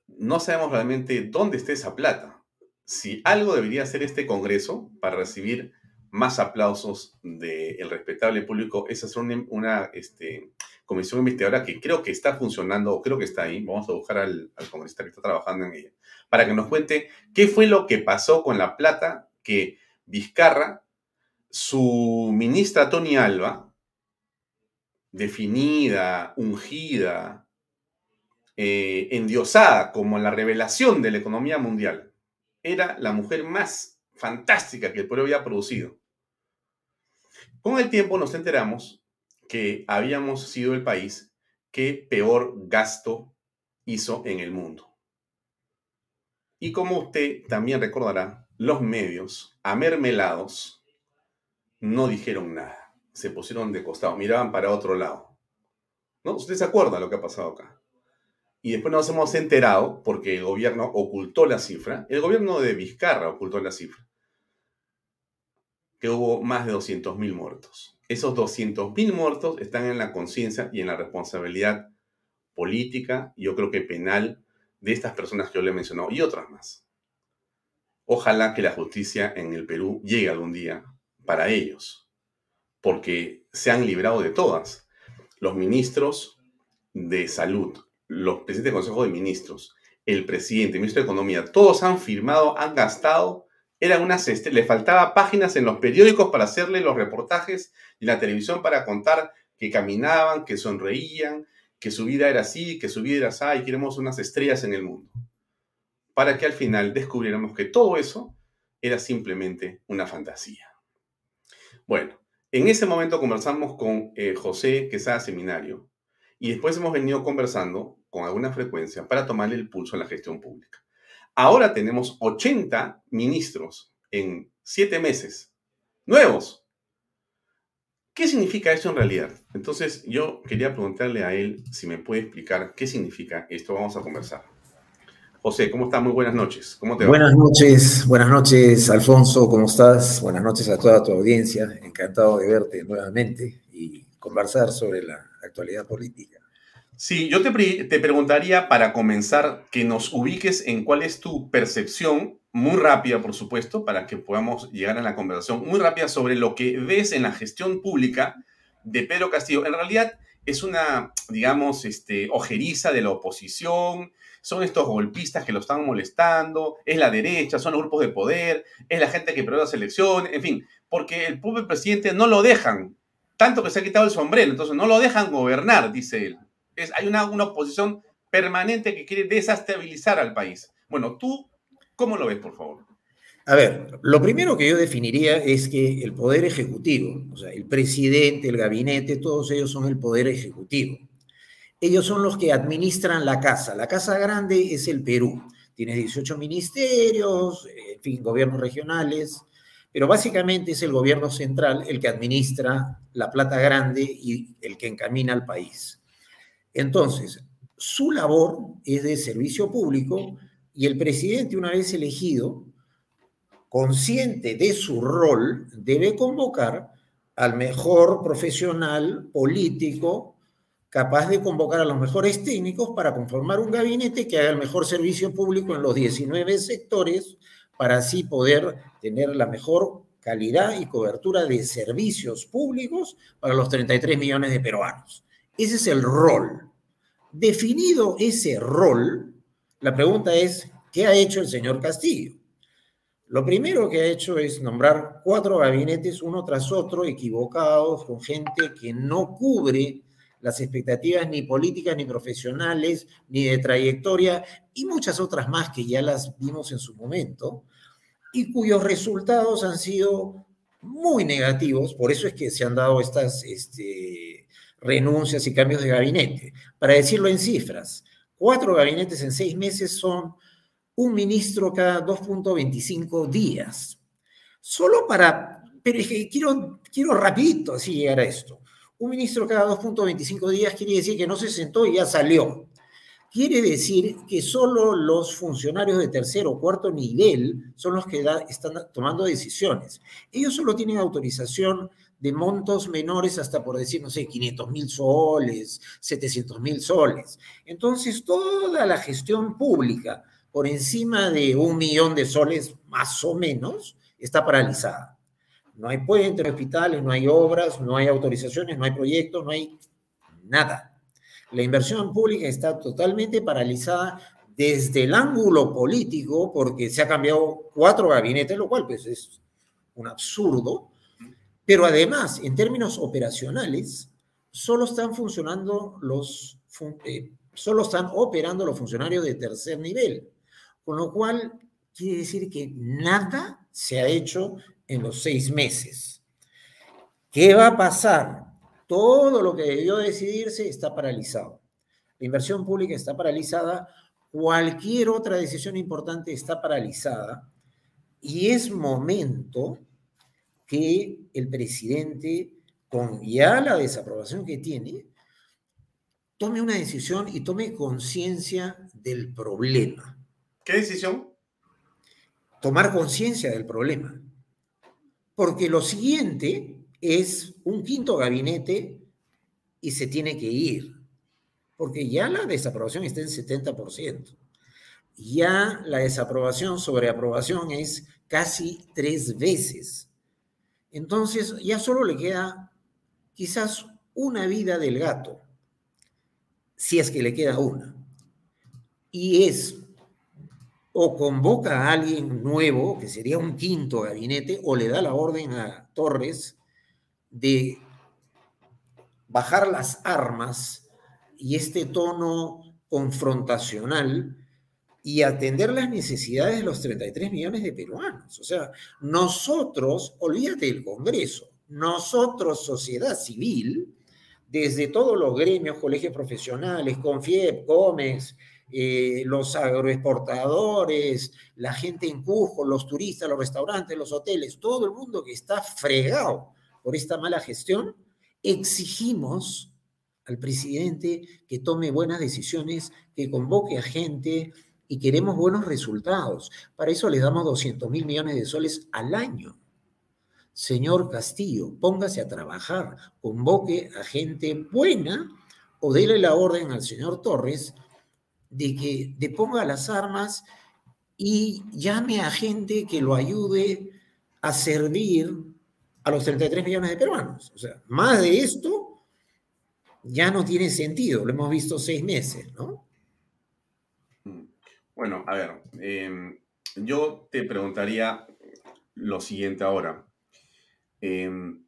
no sabemos realmente dónde está esa plata. Si algo debería hacer este Congreso para recibir más aplausos del respetable público es hacer una, este, comisión investigadora que creo que está funcionando, o creo que está ahí. Vamos a buscar al, al que está trabajando en ella, para que nos cuente qué fue lo que pasó con la plata que Vizcarra, su ministra Tony Alba, definida, ungida, eh, endiosada como la revelación de la economía mundial, era la mujer más fantástica que el pueblo había producido. Con el tiempo nos enteramos que habíamos sido el país que peor gasto hizo en el mundo. Y como usted también recordará, los medios, amermelados, no dijeron nada. Se pusieron de costado, miraban para otro lado. ¿No? ¿Usted se acuerda lo que ha pasado acá? Y después nos hemos enterado, porque el gobierno ocultó la cifra, el gobierno de Vizcarra ocultó la cifra, que hubo más de 200.000 muertos. Esos 200.000 muertos están en la conciencia y en la responsabilidad política, yo creo que penal, de estas personas que yo le he mencionado y otras más. Ojalá que la justicia en el Perú llegue algún día para ellos, porque se han librado de todas. Los ministros de salud, los presidentes del Consejo de Ministros, el presidente, el ministro de Economía, todos han firmado, han gastado, eran unas, este, le faltaba páginas en los periódicos para hacerle los reportajes y la televisión para contar que caminaban, que sonreían, que su vida era así, que su vida era así, y queremos unas estrellas en el mundo. Para que al final descubriéramos que todo eso era simplemente una fantasía. Bueno, en ese momento conversamos con eh, José Quesada Seminario y después hemos venido conversando con alguna frecuencia para tomarle el pulso a la gestión pública. Ahora tenemos 80 ministros en 7 meses, nuevos, ¿Qué significa esto en realidad? Entonces yo quería preguntarle a él si me puede explicar qué significa esto. Vamos a conversar. José, ¿cómo estás? Muy buenas noches. ¿Cómo te va? Buenas noches, buenas noches, Alfonso, ¿cómo estás? Buenas noches a toda tu audiencia. Encantado de verte nuevamente y conversar sobre la actualidad política. Sí, yo te, te preguntaría para comenzar que nos ubiques en cuál es tu percepción muy rápida, por supuesto, para que podamos llegar a la conversación muy rápida sobre lo que ves en la gestión pública de Pedro Castillo. En realidad es una, digamos, este, ojeriza de la oposición, son estos golpistas que lo están molestando, es la derecha, son los grupos de poder, es la gente que perdió las elecciones, en fin, porque el propio presidente no lo dejan, tanto que se ha quitado el sombrero, entonces no lo dejan gobernar, dice él. Es, hay una, una oposición permanente que quiere desestabilizar al país. Bueno, tú ¿Cómo lo ves, por favor? A ver, lo primero que yo definiría es que el poder ejecutivo, o sea, el presidente, el gabinete, todos ellos son el poder ejecutivo. Ellos son los que administran la casa. La casa grande es el Perú. Tiene 18 ministerios, fin, gobiernos regionales, pero básicamente es el gobierno central el que administra la plata grande y el que encamina al país. Entonces, su labor es de servicio público y el presidente, una vez elegido, consciente de su rol, debe convocar al mejor profesional político capaz de convocar a los mejores técnicos para conformar un gabinete que haga el mejor servicio público en los 19 sectores para así poder tener la mejor calidad y cobertura de servicios públicos para los 33 millones de peruanos. Ese es el rol. Definido ese rol, la pregunta es, ¿qué ha hecho el señor Castillo? Lo primero que ha hecho es nombrar cuatro gabinetes uno tras otro, equivocados, con gente que no cubre las expectativas ni políticas, ni profesionales, ni de trayectoria, y muchas otras más que ya las vimos en su momento, y cuyos resultados han sido muy negativos, por eso es que se han dado estas este, renuncias y cambios de gabinete. Para decirlo en cifras, Cuatro gabinetes en seis meses son un ministro cada 2.25 días. Solo para, pero es que quiero, quiero rapidito así llegar a esto. Un ministro cada 2.25 días quiere decir que no se sentó y ya salió. Quiere decir que solo los funcionarios de tercer o cuarto nivel son los que están tomando decisiones. Ellos solo tienen autorización de montos menores hasta por decir, no sé, 500 mil soles, 700 mil soles. Entonces, toda la gestión pública por encima de un millón de soles, más o menos, está paralizada. No hay puentes, hospitales, no hay obras, no hay autorizaciones, no hay proyectos, no hay nada. La inversión pública está totalmente paralizada desde el ángulo político, porque se ha cambiado cuatro gabinetes, lo cual pues es un absurdo, pero además, en términos operacionales, solo están funcionando los, eh, solo están operando los funcionarios de tercer nivel, con lo cual quiere decir que nada se ha hecho en los seis meses. ¿Qué va a pasar? Todo lo que debió decidirse está paralizado. La inversión pública está paralizada, cualquier otra decisión importante está paralizada y es momento que el presidente, con ya la desaprobación que tiene, tome una decisión y tome conciencia del problema. ¿Qué decisión? Tomar conciencia del problema. Porque lo siguiente es un quinto gabinete y se tiene que ir. Porque ya la desaprobación está en 70%. Ya la desaprobación sobre aprobación es casi tres veces. Entonces ya solo le queda quizás una vida del gato, si es que le queda una. Y es o convoca a alguien nuevo, que sería un quinto gabinete, o le da la orden a Torres de bajar las armas y este tono confrontacional y atender las necesidades de los 33 millones de peruanos. O sea, nosotros, olvídate del Congreso, nosotros, sociedad civil, desde todos los gremios, colegios profesionales, CONFIEP, COMEX, eh, los agroexportadores, la gente en Cusco, los turistas, los restaurantes, los hoteles, todo el mundo que está fregado por esta mala gestión, exigimos al presidente que tome buenas decisiones, que convoque a gente, y queremos buenos resultados. Para eso le damos 200 mil millones de soles al año. Señor Castillo, póngase a trabajar, convoque a gente buena o déle la orden al señor Torres de que deponga las armas y llame a gente que lo ayude a servir a los 33 millones de peruanos. O sea, más de esto ya no tiene sentido, lo hemos visto seis meses, ¿no? Bueno, a ver, em, yo te preguntaría lo siguiente ahora. Em,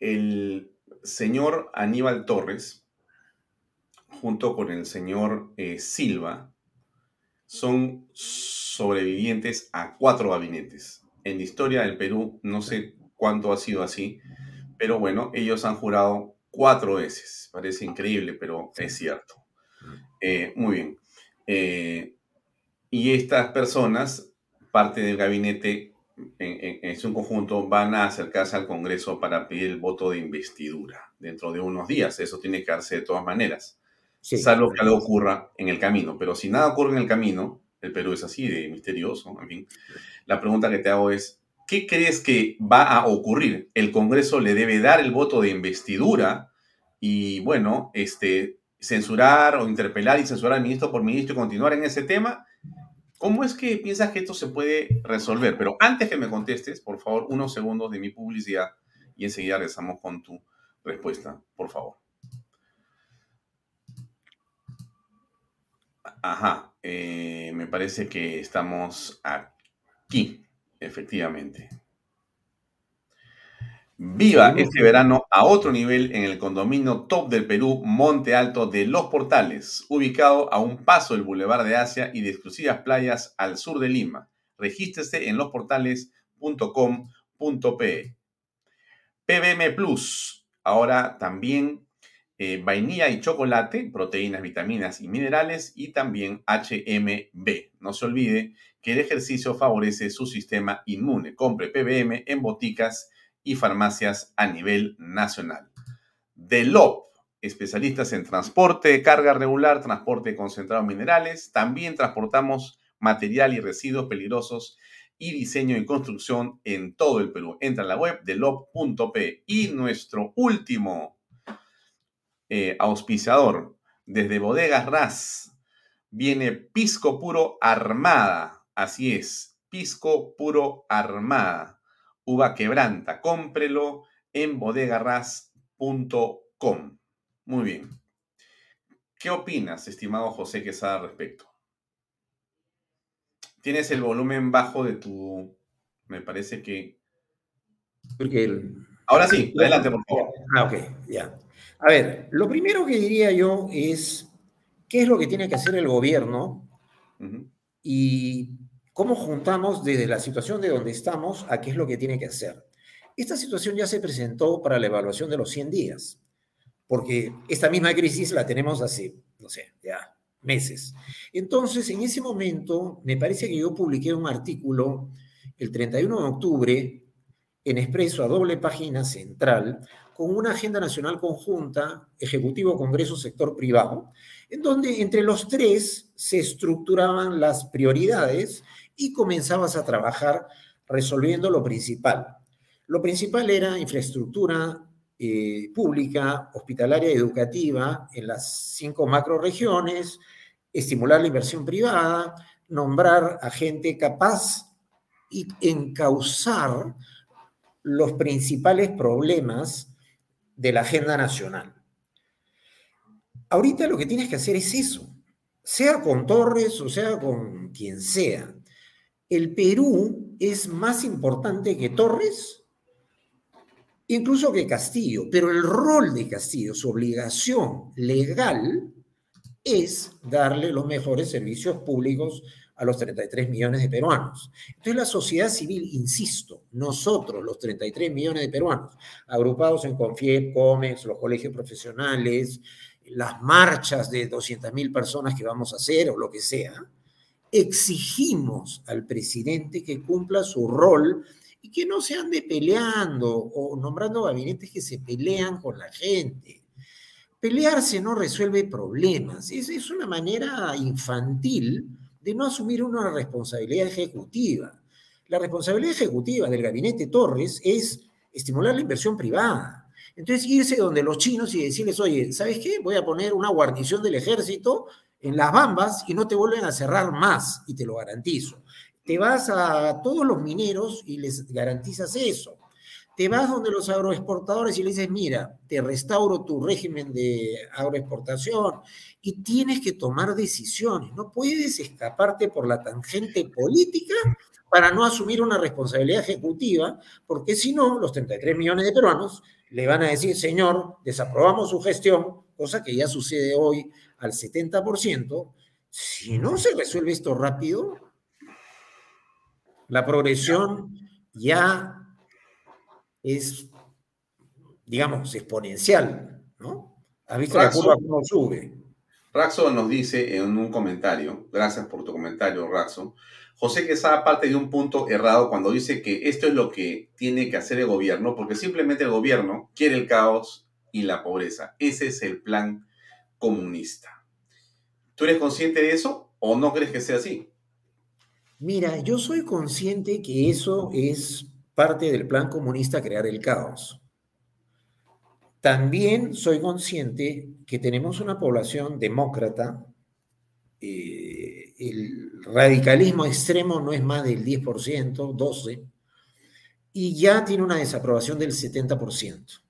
el señor Aníbal Torres, junto con el señor eh, Silva, son sobrevivientes a cuatro gabinetes. En la historia del Perú, no sé cuánto ha sido así, pero bueno, ellos han jurado cuatro veces. Parece increíble, pero es cierto. Eh, muy bien. Eh, y estas personas, parte del gabinete en, su conjunto, van a acercarse al Congreso para pedir el voto de investidura dentro de unos días. Eso tiene que darse de todas maneras, salvo que algo ocurra en el camino. Pero si nada ocurre en el camino, el Perú es así de misterioso, en fin. La pregunta que te hago es, ¿qué crees que va a ocurrir? ¿El Congreso le debe dar el voto de investidura y, bueno, este, censurar o interpelar y censurar al ministro por ministro y continuar en ese tema? ¿Cómo es que piensas que esto se puede resolver? Pero antes que me contestes, por favor, unos segundos de mi publicidad y enseguida regresamos con tu respuesta, por favor. Ajá, eh, me parece que estamos aquí, efectivamente. Viva este verano a otro nivel en el condominio top del Perú, Monte Alto de Los Portales, ubicado a un paso del Boulevard de Asia y de exclusivas playas al sur de Lima. Regístrese en losportales.com.pe. PBM Plus, ahora también eh, vainilla y chocolate, proteínas, vitaminas y minerales y también HMB. No se olvide que el ejercicio favorece su sistema inmune. Compre PBM en boticas y farmacias a nivel nacional. DELOP, especialistas en transporte de carga regular, transporte de concentrados minerales. También transportamos material y residuos peligrosos y diseño y construcción en todo el Perú. Entra a la web de lob.p. Y nuestro último eh, auspiciador, desde Bodegas Ras, viene Pisco Puro Armada. Así es, Pisco Puro Armada. Uva quebranta. Cómprelo en bodegarras.com. Muy bien. ¿Qué opinas, estimado José Quesada, al respecto? Tienes el volumen bajo de tu. Me parece que. Porque Ahora sí, adelante, por favor. Ah, ok, ya. A ver, lo primero que diría yo es qué es lo que tiene que hacer el gobierno y cómo juntamos desde la situación de donde estamos a qué es lo que tiene que hacer. Esta situación ya se presentó para la evaluación de los 100 días, porque esta misma crisis la tenemos hace, no sé, ya meses. Entonces, en ese momento, me parece que yo publiqué un artículo el 31 de octubre en Expreso a doble página central con una agenda nacional conjunta, Ejecutivo, Congreso, Sector Privado, en donde entre los tres se estructuraban las prioridades y comenzabas a trabajar resolviendo lo principal. Lo principal era infraestructura eh, pública, hospitalaria y educativa en las cinco macroregiones, estimular la inversión privada, nombrar a gente capaz y encauzar los principales problemas de la agenda nacional. Ahorita lo que tienes que hacer es eso, sea con Torres o sea con quien sea. El Perú es más importante que Torres, incluso que Castillo, pero el rol de Castillo, su obligación legal, es darle los mejores servicios públicos a los 33 millones de peruanos. Entonces la sociedad civil, insisto, nosotros, los 33 millones de peruanos, agrupados en Confiep, COMEX, los colegios profesionales, las marchas de 200 mil personas que vamos a hacer o lo que sea, exigimos al presidente que cumpla su rol y que no se ande peleando o nombrando gabinetes que se pelean con la gente. Pelearse no resuelve problemas, es, es una manera infantil de no asumir una responsabilidad ejecutiva. La responsabilidad ejecutiva del gabinete Torres es estimular la inversión privada. Entonces, irse donde los chinos y decirles, oye, ¿sabes qué? Voy a poner una guarnición del ejército en las bambas y no te vuelven a cerrar más, y te lo garantizo. Te vas a todos los mineros y les garantizas eso. Te vas donde los agroexportadores y les dices, mira, te restauro tu régimen de agroexportación y tienes que tomar decisiones. No puedes escaparte por la tangente política para no asumir una responsabilidad ejecutiva, porque si no, los 33 millones de peruanos le van a decir, señor, desaprobamos su gestión, cosa que ya sucede hoy al 70%. Si no se resuelve esto rápido, la progresión ya es, digamos, exponencial, ¿no? ¿Has visto Raxo. la curva cómo sube? Raxo nos dice en un comentario, gracias por tu comentario, Raxo. José Quesada parte de un punto errado cuando dice que esto es lo que tiene que hacer el gobierno, porque simplemente el gobierno quiere el caos y la pobreza. Ese es el plan comunista. ¿Tú eres consciente de eso o no crees que sea así? Mira, yo soy consciente que eso es parte del plan comunista crear el caos. También soy consciente que tenemos una población demócrata. eh, el radicalismo extremo no es más del 10%, 12%, y ya tiene una desaprobación del 70%.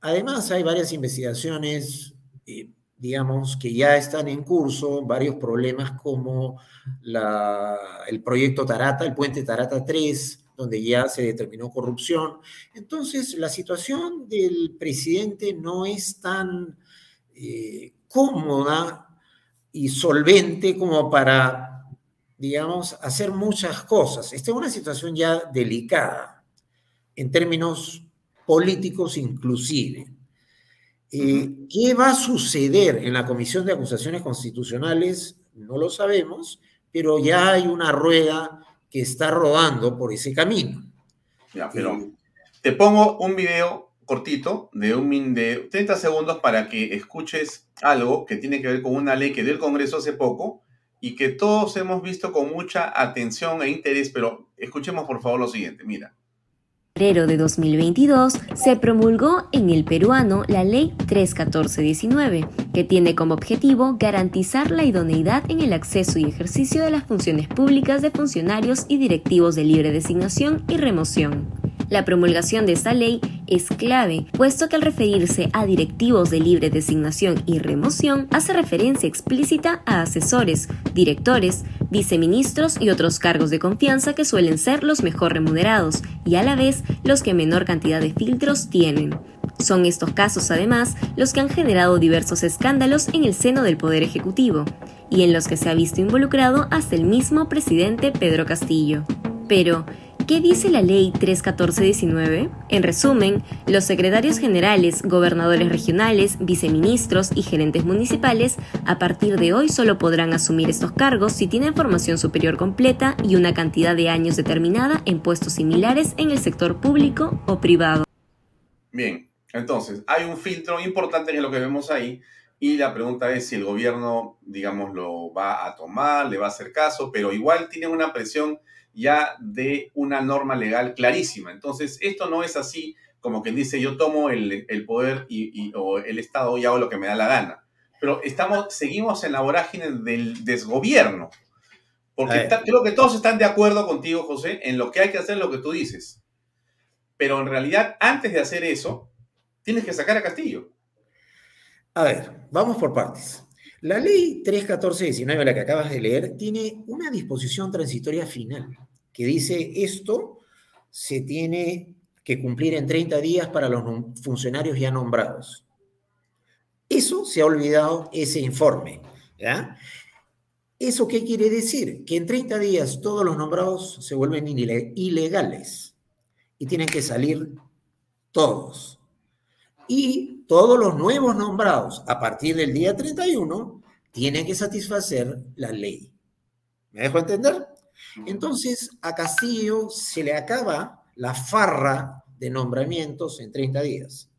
Además, hay varias investigaciones, eh, digamos, que ya están en curso, varios problemas como el proyecto Tarata, el puente Tarata 3, donde ya se determinó corrupción. Entonces, la situación del presidente no es tan eh, cómoda y solvente como para, digamos, hacer muchas cosas. Esta es una situación ya delicada en términos políticos inclusive. Eh, ¿Qué va a suceder en la Comisión de Acusaciones Constitucionales? No lo sabemos, pero ya hay una rueda que está rodando por ese camino. Ya, pero Eh, te pongo un video cortito de un min de 30 segundos para que escuches algo que tiene que ver con una ley que dio el Congreso hace poco y que todos hemos visto con mucha atención e interés, pero Escuchemos por favor lo siguiente, mira febrero de 2022 se promulgó en el peruano la Ley 31419, que tiene como objetivo garantizar la idoneidad en el acceso y ejercicio de las funciones públicas de funcionarios y directivos de libre designación y remoción. La promulgación de esta ley es clave, puesto que al referirse a directivos de libre designación y remoción, hace referencia explícita a asesores, directores, viceministros y otros cargos de confianza que suelen ser los mejor remunerados y a la vez los que menor cantidad de filtros tienen. Son estos casos, además, los que han generado diversos escándalos en el seno del Poder Ejecutivo, y en los que se ha visto involucrado hasta el mismo presidente Pedro Castillo. Pero, ¿Qué dice la ley 31419? En resumen, los secretarios generales, gobernadores regionales, viceministros y gerentes municipales a partir de hoy solo podrán asumir estos cargos si tienen formación superior completa y una cantidad de años determinada en puestos similares en el sector público o privado. Bien, entonces hay un filtro importante en lo que vemos ahí y la pregunta es si el gobierno, digamos, lo va a tomar, le va a hacer caso, pero igual tiene una presión ya de una norma legal clarísima. Entonces, esto no es así como quien dice yo tomo el, poder y, o el Estado y hago lo que me da la gana. Pero estamos, seguimos en la vorágine del desgobierno. Porque creo que todos están de acuerdo contigo, José, en lo que hay que hacer, lo que tú dices. Pero en realidad, antes de hacer eso, tienes que sacar a Castillo. A ver, vamos por partes. La ley 31419, la que acabas de leer, tiene una disposición transitoria final que dice esto se tiene que cumplir en 30 días para los funcionarios ya nombrados. Eso se ha olvidado ese informe. ¿Eso qué quiere decir? Que en 30 días todos los nombrados se vuelven ilegales y tienen que salir todos. Y todos los nuevos nombrados a partir del día 31 tienen que satisfacer la ley. ¿Me dejo entender? Entonces, a Castillo se le acaba la farra de nombramientos en 30 días.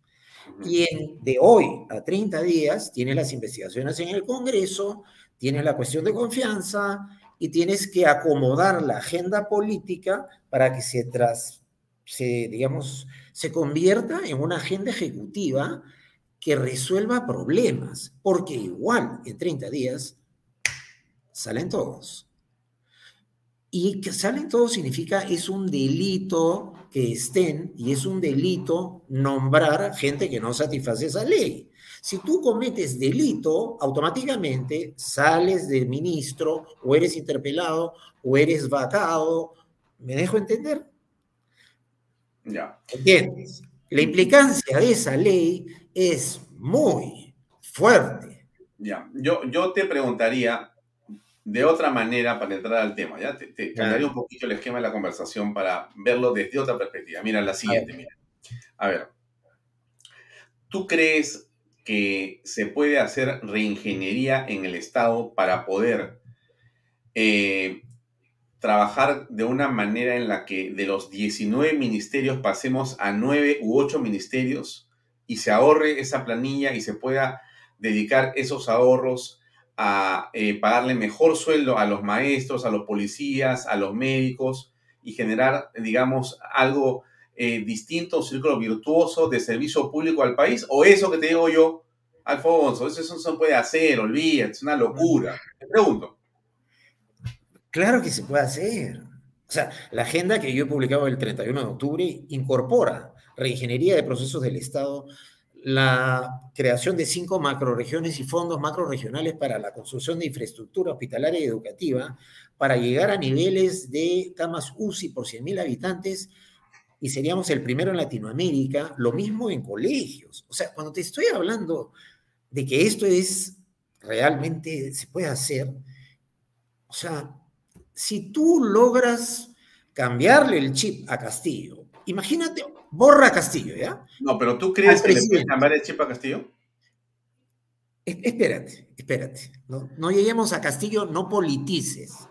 Y de hoy a 30 días tiene las investigaciones en el Congreso, tiene la cuestión de confianza y tienes que acomodar la agenda política para que se, tras, se, digamos, se convierta en una agenda ejecutiva que resuelva problemas, porque igual en 30 días salen todos. Y que salen todos significa es un delito que estén y es un delito nombrar gente que no satisface esa ley. Si tú cometes delito, automáticamente sales de ministro o eres interpelado o eres vacado. ¿Me dejo entender? Ya. ¿Entiendes? La implicancia de esa ley es muy fuerte. Ya, yo, yo te preguntaría, de otra manera para entrar al tema. ¿ya? Te, te cambiaría un poquito el esquema de la conversación para verlo desde otra perspectiva. Mira, la siguiente, mira. A ver, ¿tú crees que se puede hacer reingeniería en el Estado para poder eh, trabajar de una manera en la que de los 19 ministerios pasemos a 9 u 8 ministerios y se ahorre esa planilla y se pueda dedicar esos ahorros a eh, pagarle mejor sueldo a los maestros, a los policías, a los médicos y generar, digamos, algo eh, distinto, un círculo virtuoso de servicio público al país? ¿O eso que te digo yo, Alfonso, eso, no se puede hacer, olvida, es una locura? Te pregunto. Claro que se puede hacer. O sea, la agenda que yo he publicado el 31 de octubre incorpora reingeniería de procesos del Estado, la creación de cinco macroregiones y fondos macroregionales para la construcción de infraestructura hospitalaria y educativa para llegar a niveles de camas UCI por 100.000 habitantes y seríamos el primero en Latinoamérica, lo mismo en colegios. O sea, cuando te estoy hablando de que esto es realmente, se puede hacer, o sea, si tú logras cambiarle el chip a Castillo, imagínate borra Castillo, ¿ya? No, pero ¿tú crees que le puedes cambiar el chip a Castillo? Espérate, espérate. No, no lleguemos a Castillo, no politices.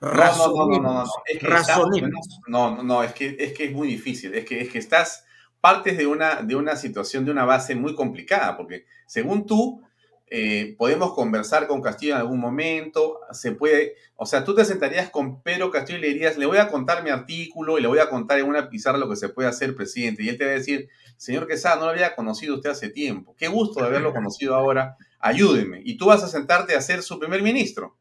No, no, no, no, es que no, no, es que, es que es muy difícil. Es que, es que estás, partes de una, de una situación, de una base muy complicada, porque según tú, eh, podemos conversar con Castillo en algún momento, se puede, o sea, tú te sentarías con Pedro Castillo y le dirías, le voy a contar mi artículo y le voy a contar en una pizarra lo que se puede hacer, presidente, y él te va a decir, señor Quesada, no lo había conocido usted hace tiempo, qué gusto de haberlo conocido ahora, ayúdeme, y tú vas a sentarte a ser su primer ministro.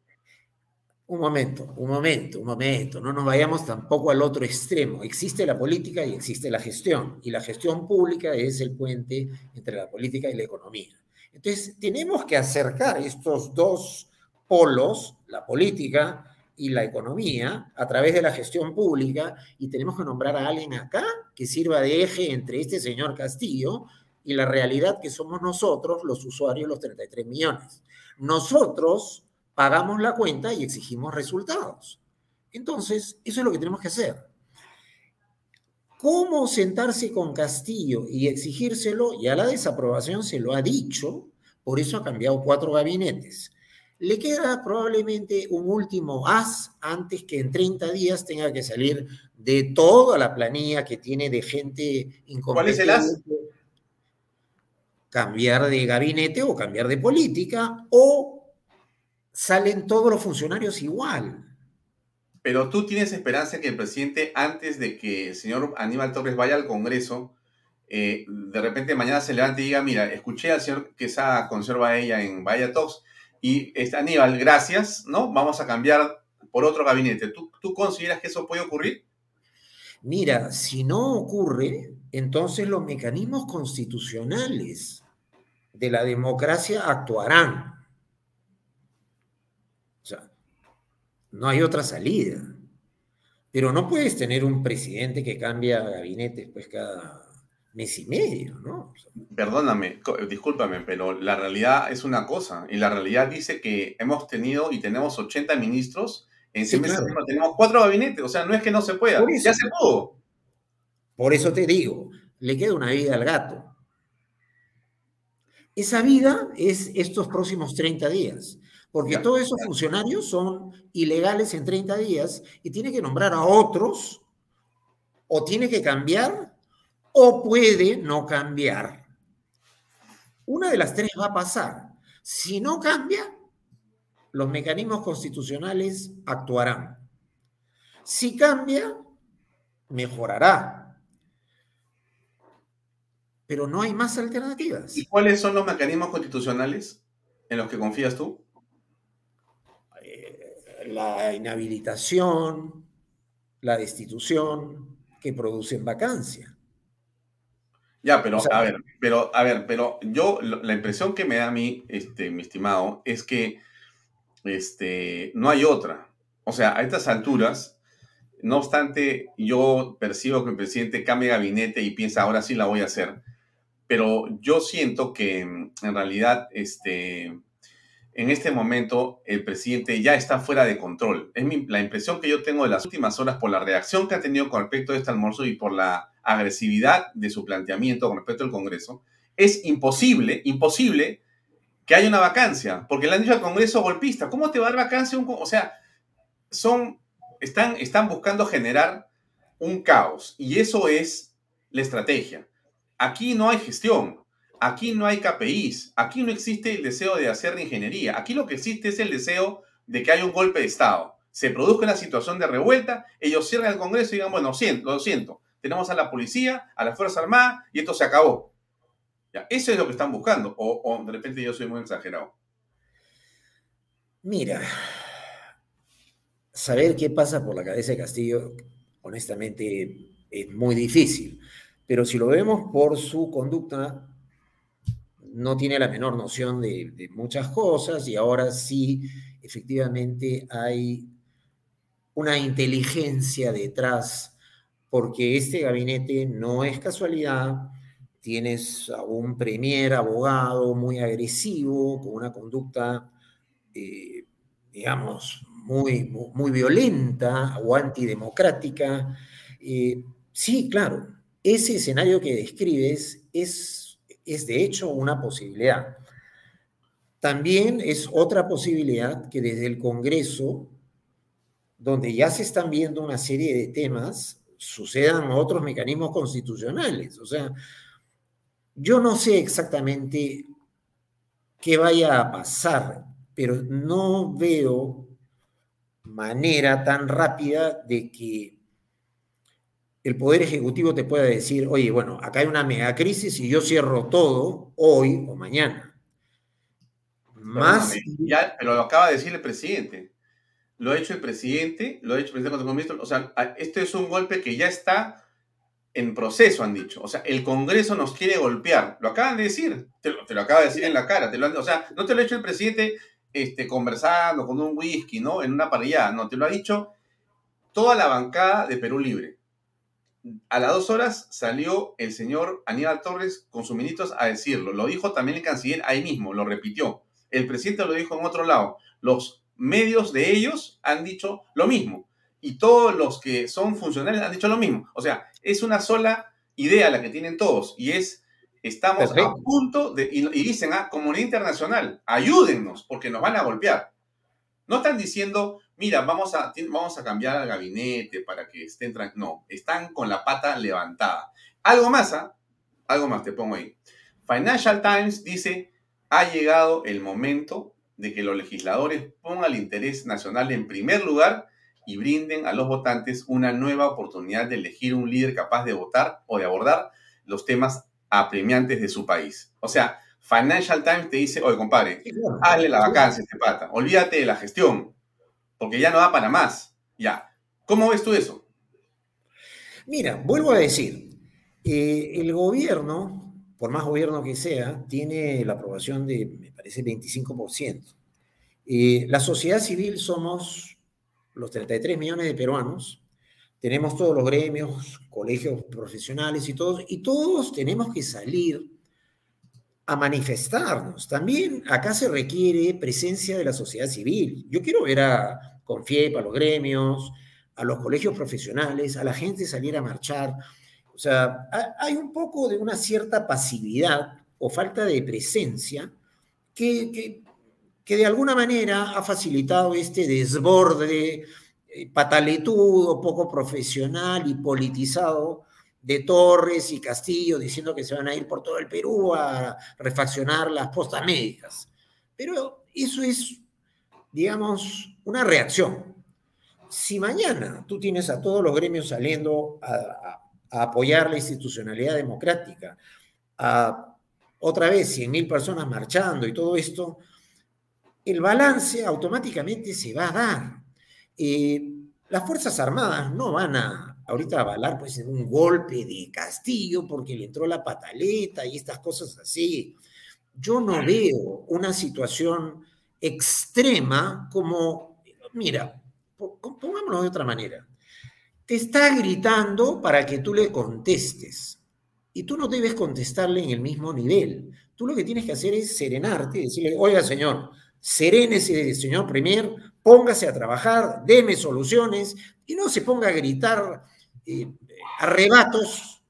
Un momento, un momento, un momento. No nos vayamos tampoco al otro extremo. Existe la política y existe la gestión. Y la gestión pública es el puente entre la política y la economía. Entonces, tenemos que acercar estos dos polos, la política y la economía, a través de la gestión pública, y tenemos que nombrar a alguien acá que sirva de eje entre este señor Castillo y la realidad que somos nosotros, los usuarios, los 33 millones. Nosotros pagamos la cuenta y exigimos resultados. Entonces, eso es lo que tenemos que hacer. ¿Cómo sentarse con Castillo y exigírselo? Ya la desaprobación se lo ha dicho, por eso ha cambiado cuatro gabinetes. Le queda probablemente un último as antes que en 30 días tenga que salir de toda la planilla que tiene de gente incompetente. ¿Cuál es el as? Cambiar de gabinete o cambiar de política o salen todos los funcionarios igual. Pero tú tienes esperanza que el presidente, antes de que el señor Aníbal Torres vaya al Congreso, eh, de repente mañana se levante y diga, mira, escuché al señor que esa conserva ella en Vaya Talks y este, Aníbal, gracias, ¿no? Vamos a cambiar por otro gabinete. ¿Tú, ¿Tú consideras que eso puede ocurrir? Mira, si no ocurre, entonces los mecanismos constitucionales de la democracia actuarán. No hay otra salida. Pero no puedes tener un presidente que cambia gabinete pues cada mes y medio, ¿no? Perdóname, discúlpame, pero la realidad es una cosa. Y la realidad dice que hemos tenido y tenemos 80 ministros. En sí, meses tenemos cuatro gabinetes. O sea, no es que no se pueda. ya se pudo. Por eso te digo, le queda una vida al gato. Esa vida es estos próximos 30 días. Porque todos esos funcionarios son ilegales en 30 días y tiene que nombrar a otros, o tiene que cambiar, o puede no cambiar. Una de las tres va a pasar. Si no cambia, los mecanismos constitucionales actuarán. Si cambia, mejorará. Pero no hay más alternativas. ¿Y cuáles son los mecanismos constitucionales en los que confías tú? La inhabilitación, la destitución que producen vacancia. Ya, pero a ver, pero a ver, pero yo la impresión que me da a mí, este, mi estimado, es que este, no hay otra. O sea, a estas alturas, no obstante, yo percibo que el presidente cambie gabinete y piensa, ahora sí la voy a hacer. Pero yo siento que en realidad, este, en este momento el presidente ya está fuera de control. Es la impresión que yo tengo de las últimas horas por la reacción que ha tenido con respecto a este almuerzo y por la agresividad de su planteamiento con respecto al Congreso. Es imposible, imposible que haya una vacancia, porque le han dicho al Congreso golpista, ¿cómo te va a dar vacancia? Un, o sea, son, están, están buscando generar un caos y eso es la estrategia. Aquí no hay gestión, Aquí no hay KPIs, aquí no existe el deseo de hacer ingeniería, aquí lo que existe es el deseo de que haya un golpe de Estado. Se produzca una situación de revuelta, ellos cierran el Congreso y digan, bueno, lo siento, tenemos a la policía, a las Fuerzas Armadas y esto se acabó. Eso es lo que están buscando, o de repente yo soy muy exagerado. Mira, saber qué pasa por la cabeza de Castillo, honestamente, es muy difícil. Pero si lo vemos por su conducta, no tiene la menor noción de, muchas cosas y ahora sí, efectivamente, hay una inteligencia detrás, porque este gabinete no es casualidad, tienes a un premier abogado muy agresivo, con una conducta, eh, digamos, muy, muy, violenta o antidemocrática. Eh, sí, claro, ese escenario que describes es es de hecho una posibilidad. También es otra posibilidad que desde el Congreso, donde ya se están viendo una serie de temas, sucedan otros mecanismos constitucionales. O sea, yo no sé exactamente qué vaya a pasar, pero no veo manera tan rápida de que el Poder Ejecutivo te pueda decir, oye, bueno, acá hay una mega crisis y yo cierro todo hoy o mañana. Más. Ya, pero lo acaba de decir el presidente. Lo ha hecho el presidente, lo ha hecho el presidente contra el ministro. O sea, este es un golpe que ya está en proceso, han dicho. O sea, el Congreso nos quiere golpear. Lo acaban de decir. Te lo, acaba de decir en la cara. Te lo o sea, no te lo ha hecho el presidente este, conversando con un whisky, ¿no? En una parrillada. No, te lo ha dicho toda la bancada de Perú Libre. A las dos horas salió el señor Aníbal Torres con sus ministros a decirlo. Lo dijo también el canciller ahí mismo, lo repitió. El presidente lo dijo en otro lado. Los medios de ellos han dicho lo mismo y todos los que son funcionarios han dicho lo mismo. O sea, es una sola idea la que tienen todos y es, estamos a punto de, y, dicen, ah, comunidad internacional, ayúdennos porque nos van a golpear. No están diciendo, mira, vamos a, vamos a cambiar al gabinete para que estén tranquilos. No, están con la pata levantada. Algo más, ¿ah? Algo más te pongo ahí. Financial Times dice, ha llegado el momento de que los legisladores pongan el interés nacional en primer lugar y brinden a los votantes una nueva oportunidad de elegir un líder capaz de votar o de abordar los temas apremiantes de su país. O sea, Financial Times te dice, oye, compadre, hazle la vacancia a este pata, olvídate de la gestión, porque ya no da para más. Ya. ¿Cómo ves tú eso? Mira, vuelvo a decir, eh, el gobierno, por más gobierno que sea, tiene la aprobación de, me parece, 25%. Eh, la sociedad civil somos los 33 millones de peruanos, tenemos todos los gremios, colegios profesionales y todos, y todos tenemos que salir a manifestarnos. También acá se requiere presencia de la sociedad civil. Yo quiero ver a Confiep, a los gremios, a los colegios profesionales, a la gente salir a marchar. O sea, hay un poco de una cierta pasividad o falta de presencia que, que de alguna manera ha facilitado este desborde eh, pataletudo, poco profesional y politizado de Torres y Castillo diciendo que se van a ir por todo el Perú a refaccionar las postas médicas. Pero eso es, digamos, una reacción. Si mañana tú tienes a todos los gremios saliendo a, apoyar la institucionalidad democrática, a otra vez 100.000 personas marchando y todo esto, el balance automáticamente se va a dar. Eh, las Fuerzas Armadas no van a ahorita avalar pues en un golpe de Castillo porque le entró la pataleta y estas cosas así. Yo no veo una situación extrema como, mira, pongámoslo de otra manera. Te está gritando para que tú le contestes y tú no debes contestarle en el mismo nivel. Tú lo que tienes que hacer es serenarte y decirle, oiga señor, serénese, señor Premier, póngase a trabajar, deme soluciones y no se ponga a gritar eh, arrebatos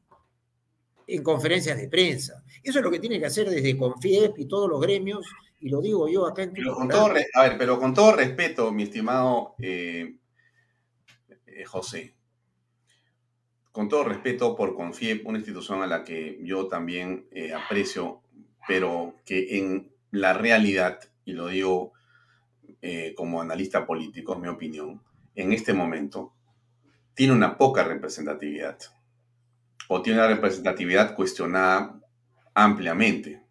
en conferencias de prensa. Eso es lo que tiene que hacer desde Confiep y todos los gremios, y lo digo yo acá en pero con todo, A ver, pero con todo respeto, mi estimado eh, eh, José, con todo respeto por Confiep, una institución a la que yo también aprecio, pero que en la realidad y lo digo eh, como analista político, es mi opinión, en este momento tiene una poca representatividad o tiene una representatividad cuestionada ampliamente.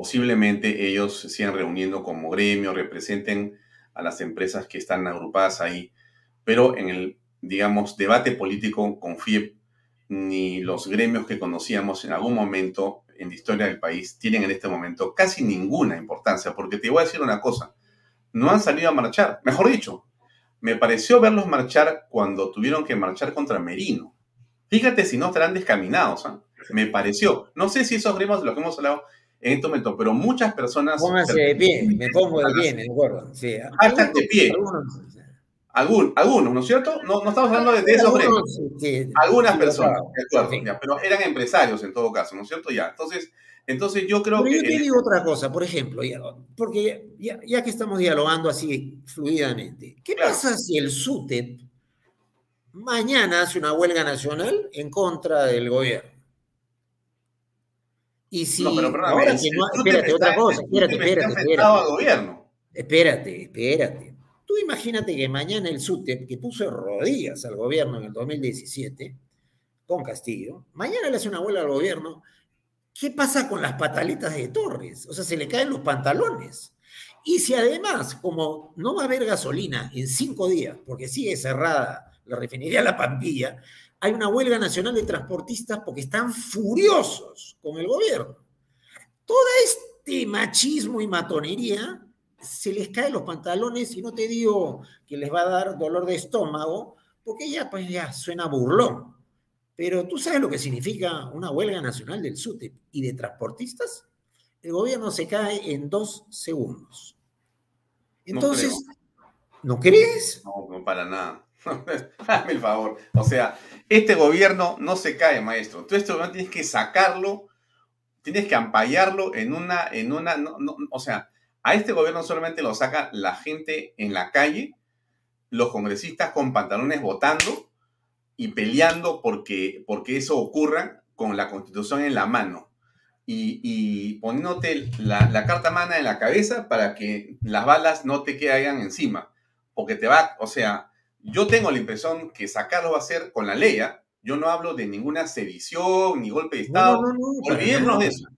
Posiblemente ellos se sigan reuniendo como gremio, representen a las empresas que están agrupadas ahí, pero en el, digamos, debate político con FIEP, ni los gremios que conocíamos en algún momento en la historia del país tienen en este momento casi ninguna importancia, porque te voy a decir una cosa, no han salido a marchar, mejor dicho, me pareció verlos marchar cuando tuvieron que marchar contra Merino. Fíjate si no estarán descaminados, ¿ah? me pareció. No sé si esos gremios de los que hemos hablado en este momento, pero muchas personas... Pónganse de pie, me pongo de pie, me acuerdo. Sí. de pie. Algunos, algunos, ¿no es cierto? No, no estamos hablando de, esos gremios. Algunas personas, pero eran empresarios en todo caso, ¿no es cierto? Ya, entonces, entonces yo creo que... Yo te digo otra cosa, por ejemplo, porque ya, que estamos dialogando así fluidamente, ¿qué pasa si el SUTEP mañana hace una huelga nacional en contra del gobierno? Y si No, pero perdóname, ahora no- espérate, otra está- cosa, espérate, espérate, espérate. gobierno. Espérate, espérate. Tú imagínate que mañana el SUTEP, que puso rodillas al gobierno en el 2017, con Castillo, mañana le hace una huelga al gobierno. ¿Qué pasa con las pataletas de Torres? O sea, se le caen los pantalones. Y si además, como no va a haber gasolina en cinco días, porque sigue cerrada la refinería La Pampilla, hay una huelga nacional de transportistas porque están furiosos con el gobierno. Todo este machismo y matonería se les caen los pantalones y no te digo que les va a dar dolor de estómago, porque ya pues ya suena burlón. Pero tú sabes lo que significa una huelga nacional del SUTEP y de transportistas. El gobierno se cae en dos segundos. Entonces, ¿no, crees? No, no para nada. Hazme el favor. O sea, este gobierno no se cae, maestro. Tú este gobierno tienes que sacarlo, tienes que ampallarlo en una, en una, no, o sea, a este gobierno solamente lo saca la gente en la calle, los congresistas con pantalones votando y peleando porque, porque eso ocurra con la constitución en la mano. Y, y poniéndote la, la carta mana en la cabeza para que las balas no te caigan encima. Porque te va, o sea, yo tengo la impresión que sacarlo va a ser con la ley. Yo no hablo de ninguna sedición ni golpe de Estado. No, no, no, Olvidémonos de eso.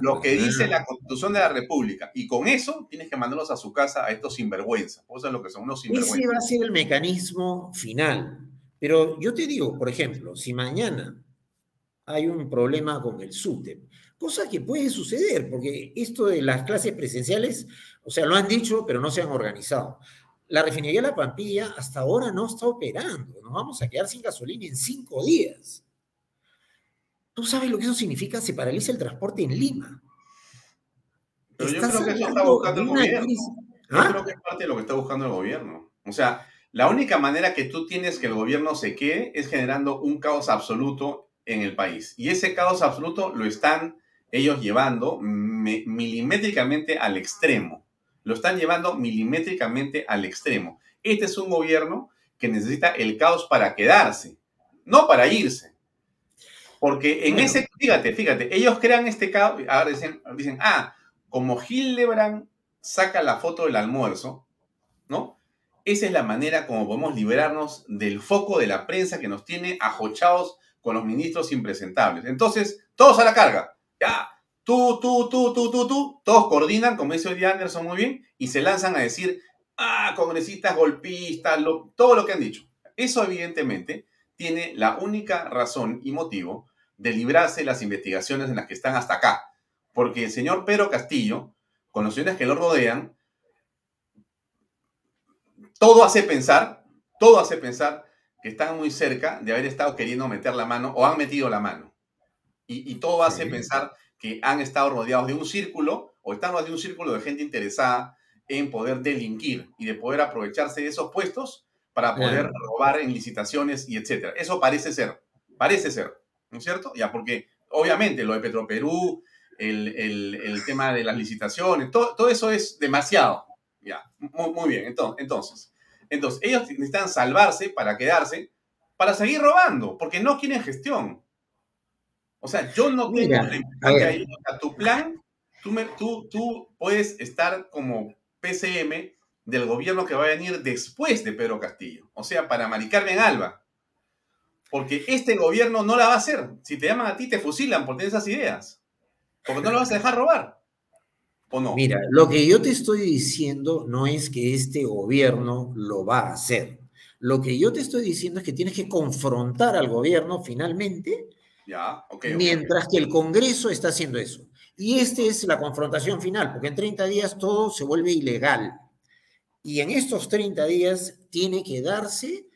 Lo que dice la Constitución de la República. Y con eso tienes que mandarlos a su casa a estos sinvergüenzas. Pues eso es lo que son unos Ese sinvergüenzas. va a ser el mecanismo final. Pero yo te digo, por ejemplo, si mañana hay un problema con el SUTEP, cosa que puede suceder, porque esto de las clases presenciales, o sea, lo han dicho, pero no se han organizado. La refinería La Pampilla hasta ahora no está operando. Nos vamos a quedar sin gasolina en cinco días. ¿Tú sabes lo que eso significa? Se paraliza el transporte en Lima. Pero yo creo que eso está buscando el de gobierno. Yo ¿Ah? creo que es parte de lo que está buscando el gobierno. O sea, la única manera que tú tienes que el gobierno se quede es generando un caos absoluto en el país. Y ese caos absoluto lo están ellos llevando me- milimétricamente al extremo. Lo están llevando milimétricamente al extremo. Este es un gobierno que necesita el caos para quedarse, no para irse. Porque en Bueno. ese, fíjate, fíjate, ellos crean este caos, ahora dicen, dicen ah, como Hildebrand saca la foto del almuerzo, ¿no? Esa es la manera como podemos liberarnos del foco de la prensa que nos tiene ajochados con los ministros impresentables. Entonces, todos a la carga. Ya, tú, tú, tú, tú, tú, tú, todos coordinan, como dice hoy día Anderson muy bien, y se lanzan a decir, ah, congresistas golpistas, lo- todo lo que han dicho. Eso evidentemente tiene la única razón y motivo de librarse las investigaciones en las que están hasta acá. Porque el señor Pedro Castillo, con los señores que lo rodean, todo hace pensar, todo hace pensar que están muy cerca de haber estado queriendo meter la mano o han metido la mano. Y, y todo hace Sí. pensar que han estado rodeados de un círculo o están rodeados de un círculo de gente interesada en poder delinquir y de poder aprovecharse de esos puestos para poder robar en licitaciones y etcétera. Eso parece ser, parece ser, ¿no es cierto? Ya, porque obviamente lo de Petroperú, el, el, el tema de las licitaciones, todo, todo eso es demasiado. Ya, muy, muy bien. Entonces, entonces, entonces, ellos necesitan salvarse para quedarse, para seguir robando, porque no quieren gestión. O sea, yo no tengo Mira, la ahí, o sea, tu plan, tú, me- tú, tú puedes estar como PCM del gobierno que va a venir después de Pedro Castillo. O sea, para Mari Carmen Alba. Porque este gobierno no la va a hacer. Si te llaman a ti, te fusilan por tener esas ideas. Porque no lo vas a dejar robar. ¿O no? Mira, lo que yo te estoy diciendo no es que este gobierno lo va a hacer. Lo que yo te estoy diciendo es que tienes que confrontar al gobierno finalmente, Mientras que el Congreso está haciendo eso. Y esta es la confrontación final, porque en 30 días todo se vuelve ilegal. Y en estos 30 días tiene que darse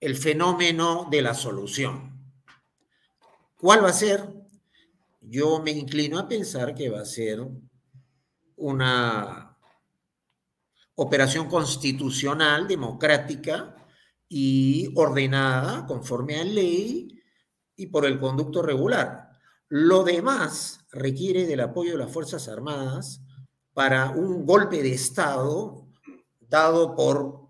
el fenómeno de la solución. ¿Cuál va a ser? Yo me inclino a pensar que va a ser una operación constitucional, democrática y ordenada conforme a ley y por el conducto regular. Lo demás requiere del apoyo de las Fuerzas Armadas para un golpe de Estado dado por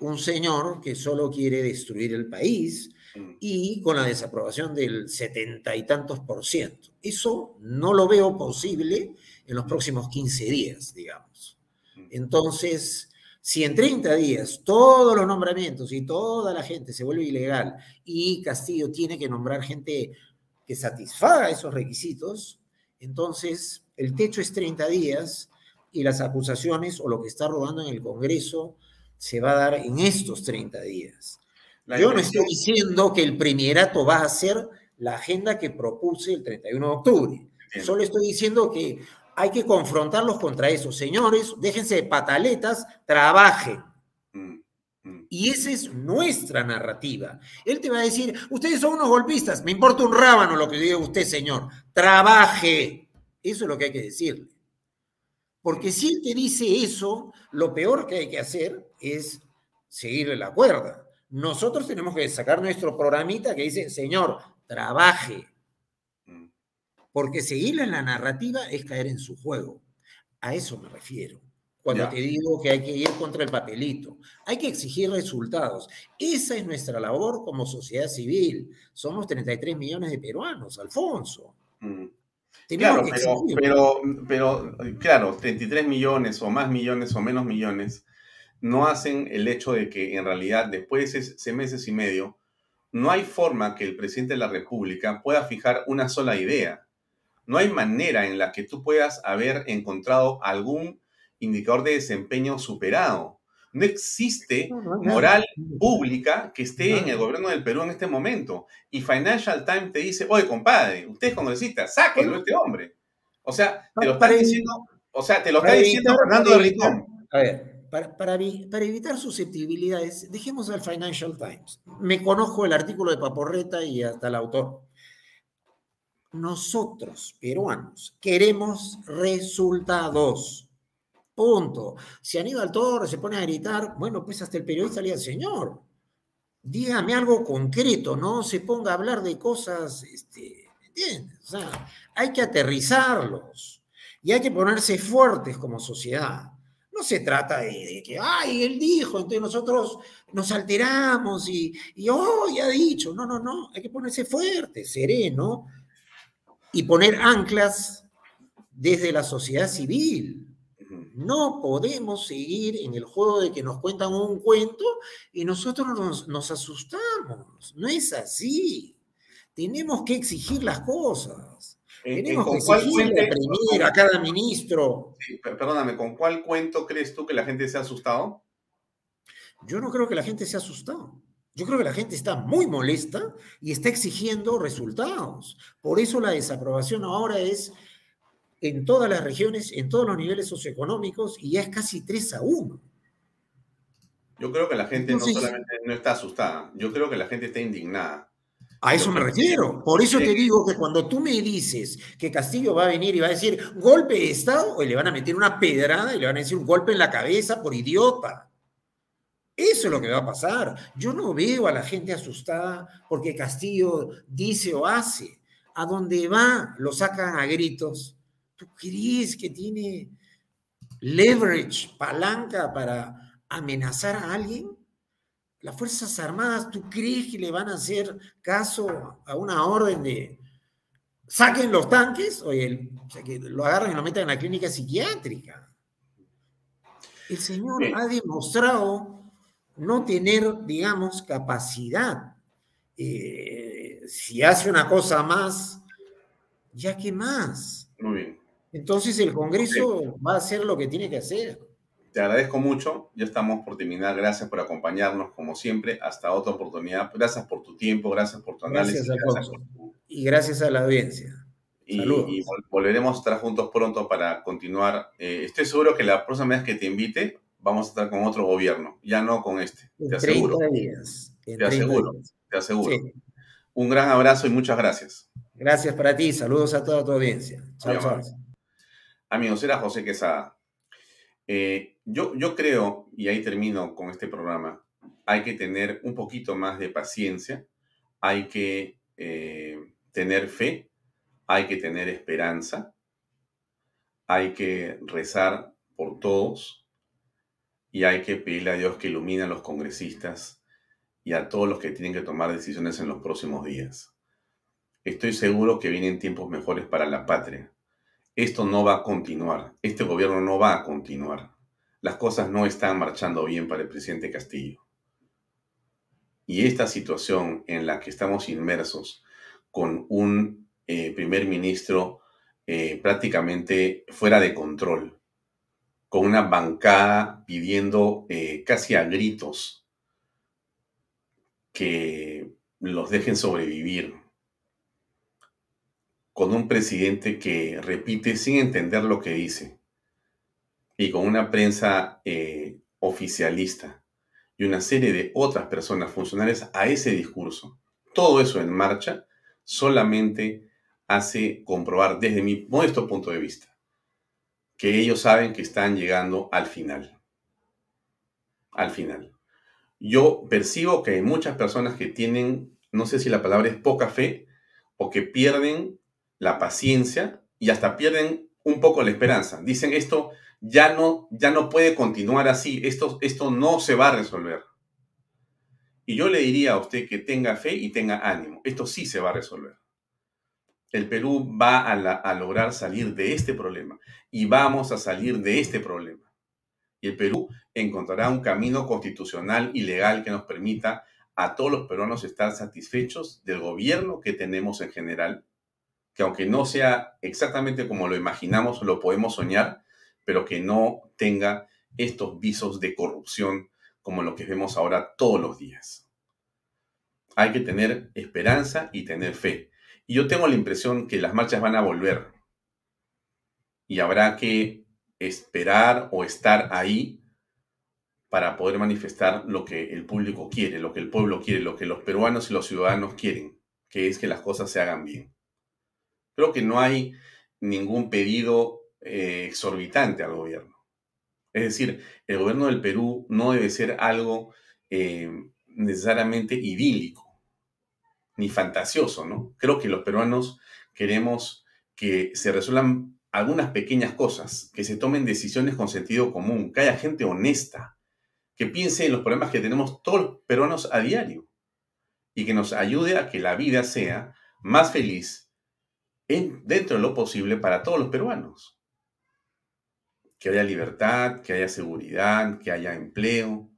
un señor que solo quiere destruir el país Mm. y con la desaprobación del setenta y tantos por ciento. Eso no lo veo posible en los próximos 15 días, digamos. Mm. Entonces, si en 30 días todos los nombramientos y toda la gente se vuelve ilegal y Castillo tiene que nombrar gente que satisfaga esos requisitos, entonces el techo es 30 días y las acusaciones o lo que está rodando en el Congreso se va a dar en estos 30 días. La Yo no estoy diciendo que el primerato va a ser la agenda que propuse el 31 de octubre. Solo estoy diciendo que hay que confrontarlos contra eso. Señores, déjense de pataletas, trabajen. Mm, mm. Y esa es nuestra narrativa. Él te va a decir, ustedes son unos golpistas, me importa un rábano lo que diga usted, señor. Trabaje. Eso es lo que hay que decirle. Porque si él te dice eso, lo peor que hay que hacer es seguirle la cuerda. Nosotros tenemos que sacar nuestro programita que dice, señor, trabaje. Porque seguirle en la narrativa es caer en su juego. A eso me refiero. Cuando Ya. te digo que hay que ir contra el papelito, hay que exigir resultados. Esa es nuestra labor como sociedad civil. Somos 33 millones de peruanos, Alfonso. Mm. Tenemos Claro, que pero, pero, pero, claro, 33 millones o más millones o menos millones no hacen el hecho de que en realidad después de ese meses y medio no hay forma que el presidente de la República pueda fijar una sola idea. No hay manera en la que tú puedas haber encontrado algún indicador de desempeño superado. No existe moral pública que esté en el No. gobierno del Perú en este momento. Y Financial Times te dice, oye, compadre, usted es congresista, sáquenlo a este hombre. O sea, te lo está diciendo, o sea, te lo está diciendo Fernando de Rincón. A ver, para, para evitar susceptibilidades, dejemos al Financial Times. Me conozco el artículo de Paporreta y hasta el autor. Nosotros, peruanos, queremos resultados. Punto. Si Aníbal Torres se pone a gritar, bueno, pues hasta el periodista le dice, señor, dígame algo concreto, no se ponga a hablar de cosas, este, ¿entiendes? O sea, hay que aterrizarlos y hay que ponerse fuertes como sociedad. No se trata de, que, ay, él dijo, entonces nosotros nos alteramos y, y, oh, ya ha dicho. No, no, no, hay que ponerse fuerte, sereno y poner anclas desde la sociedad civil. No podemos seguir en el juego de que nos cuentan un cuento y nosotros nos, nos asustamos. No es así. Tenemos que exigir las cosas. En- en- Tenemos que ¿Con cuál exigirle fuente, a cada ministro. sí, perdóname, ¿con cuál cuento crees tú que la gente se ha asustado? Yo no creo que la gente se ha asustado. Yo creo que la gente está muy molesta y está exigiendo resultados. Por eso la desaprobación ahora es en todas las regiones, en todos los niveles socioeconómicos y ya es casi 3 a 1. Yo creo que la gente Entonces- no solamente no está asustada, yo creo que la gente está indignada. A eso me refiero. Por eso te digo que cuando tú me dices que Castillo va a venir y va a decir golpe de Estado, o le van a meter una pedrada y le van a decir un golpe en la cabeza por idiota. Eso es lo que va a pasar. Yo no veo a la gente asustada porque Castillo dice o hace. A donde va, lo sacan a gritos. ¿Tú crees que tiene leverage, palanca para amenazar a alguien? Las Fuerzas Armadas, ¿tú crees que le van a hacer caso a una orden de saquen los tanques? Oye, el- o sea, que lo agarran y lo meten en la clínica psiquiátrica. El señor ha demostrado no tener, digamos, capacidad. Eh, si hace una cosa más, ya que más. Muy bien. Entonces el Congreso va a hacer lo que tiene que hacer. Te agradezco mucho, ya estamos por terminar. Gracias por acompañarnos, como siempre. Hasta otra oportunidad. Gracias por tu tiempo, gracias por tu análisis. Gracias, gracias por tu- Y gracias a la audiencia. Y, y vol- volveremos a estar juntos pronto para continuar. Eh, estoy seguro que la próxima vez que te invite, vamos a estar con otro gobierno, ya no con este. Te 30 aseguro, días. Te 30 aseguro. días. te aseguro. Sí. Un gran abrazo y muchas gracias. Gracias para ti. Saludos a toda tu audiencia. Chao, chao. Amigos, era José Quesada. Eh, yo, yo creo, y ahí termino con este programa, hay que tener un poquito más de paciencia, hay que eh, tener fe, hay que tener esperanza, hay que rezar por todos, y hay que pedirle a Dios que ilumine a los congresistas y a todos los que tienen que tomar decisiones en los próximos días. Estoy seguro que vienen tiempos mejores para la patria. Esto no va a continuar, este gobierno no va a continuar. Las cosas no están marchando bien para el presidente Castillo. Y esta situación en la que estamos inmersos con un eh, primer ministro eh, prácticamente fuera de control, con una bancada pidiendo eh, casi a gritos que los dejen sobrevivir, con un presidente que repite sin entender lo que dice y con una prensa oficialista y una serie de otras personas funcionales a ese discurso. Todo eso en marcha solamente hace comprobar desde mi modesto punto de vista que ellos saben que están llegando al final. Al final. Yo percibo que hay muchas personas que tienen, no sé si la palabra es poca fe, o que pierden la paciencia y hasta pierden un poco la esperanza. Dicen esto ya no, ya no puede continuar así, esto, esto no se va a resolver. Y yo le diría a usted que tenga fe y tenga ánimo, esto sí se va a resolver. El Perú va a, lograr salir de este problema y vamos a salir de este problema. Y el Perú encontrará un camino constitucional y legal que nos permita a todos los peruanos estar satisfechos del gobierno que tenemos en general, que aunque no sea exactamente como lo imaginamos, lo podemos soñar, pero que no tenga estos visos de corrupción como lo que vemos ahora todos los días. Hay que tener esperanza y tener fe. Y yo tengo la impresión que las marchas van a volver. Y habrá que esperar o estar ahí para poder manifestar lo que el público quiere, lo que el pueblo quiere, lo que los peruanos y los ciudadanos quieren, que es que las cosas se hagan bien. Creo que no hay ningún pedido eh, exorbitante al gobierno. Es decir, el gobierno del Perú no debe ser algo eh, necesariamente idílico ni fantasioso, ¿no? Creo que los peruanos queremos que se resuelvan algunas pequeñas cosas, que se tomen decisiones con sentido común, que haya gente honesta, que piense en los problemas que tenemos todos los peruanos a diario y que nos ayude a que la vida sea más feliz dentro de lo posible para todos los peruanos que haya libertad, que haya seguridad, que haya empleo,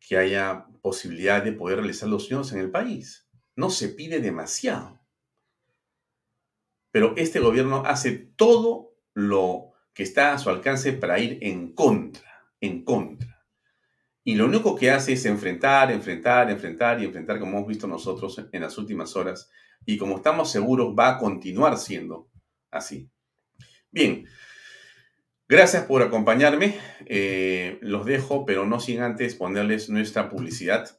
que haya posibilidad de poder realizar los sueños en el país. No se pide demasiado. Pero este gobierno hace todo lo que está a su alcance para ir en contra, en contra. Y lo único que hace es enfrentar, enfrentar, enfrentar y enfrentar, como hemos visto nosotros en las últimas horas. Y como estamos seguros, va a continuar siendo así. Bien, Gracias por acompañarme. Eh, los dejo, pero no sin antes ponerles nuestra publicidad.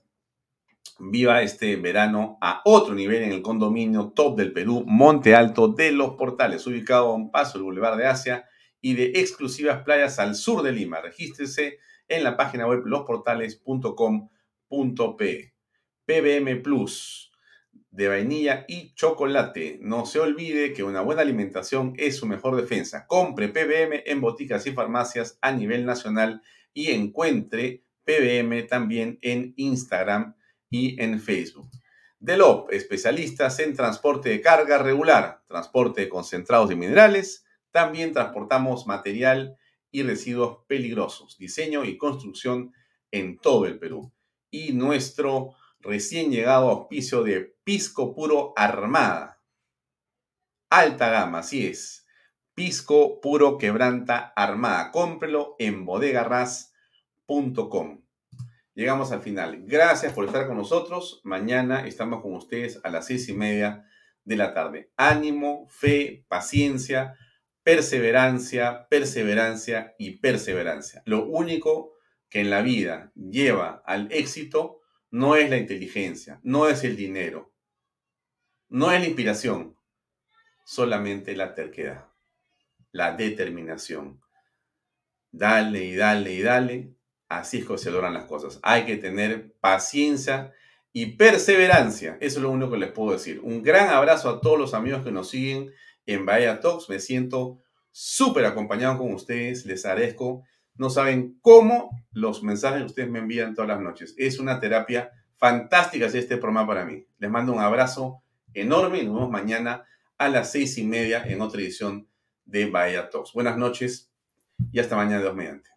Viva este verano a otro nivel en el condominio top del Perú, Monte Alto de los Portales, ubicado a un paso del Boulevard de Asia y de exclusivas playas al sur de Lima. Regístrese en la página web losportales.com.p. PBM Plus de vainilla y chocolate. No se olvide que una buena alimentación es su mejor defensa. Compre PBM en boticas y farmacias a nivel nacional y encuentre PBM también en Instagram y en Facebook. Delop, especialistas en transporte de carga regular, transporte de concentrados de minerales. También transportamos material y residuos peligrosos, diseño y construcción en todo el Perú. Y nuestro recién llegado auspicio de Pisco Puro Armada. Alta gama, así es. Pisco Puro Quebranta Armada. Cómprelo en bodegarras.com. Llegamos al final. Gracias por estar con nosotros. Mañana estamos con ustedes a las seis y media de la tarde. Ánimo, fe, paciencia, perseverancia, perseverancia y perseverancia. Lo único que en la vida lleva al éxito no es la inteligencia, no es el dinero, no es la inspiración, solamente la terquedad, la determinación. Dale y dale y dale, así es que se logran las cosas. Hay que tener paciencia y perseverancia, eso es lo único que les puedo decir. Un gran abrazo a todos los amigos que nos siguen en Bahía Talks, me siento súper acompañado con ustedes, les agradezco No saben cómo los mensajes que ustedes me envían todas las noches. Es una terapia fantástica hacer este programa para mí. Les mando un abrazo enorme y nos vemos mañana a las seis y media en otra edición de Bahía Talks. Buenas noches y hasta mañana, Dios mediante.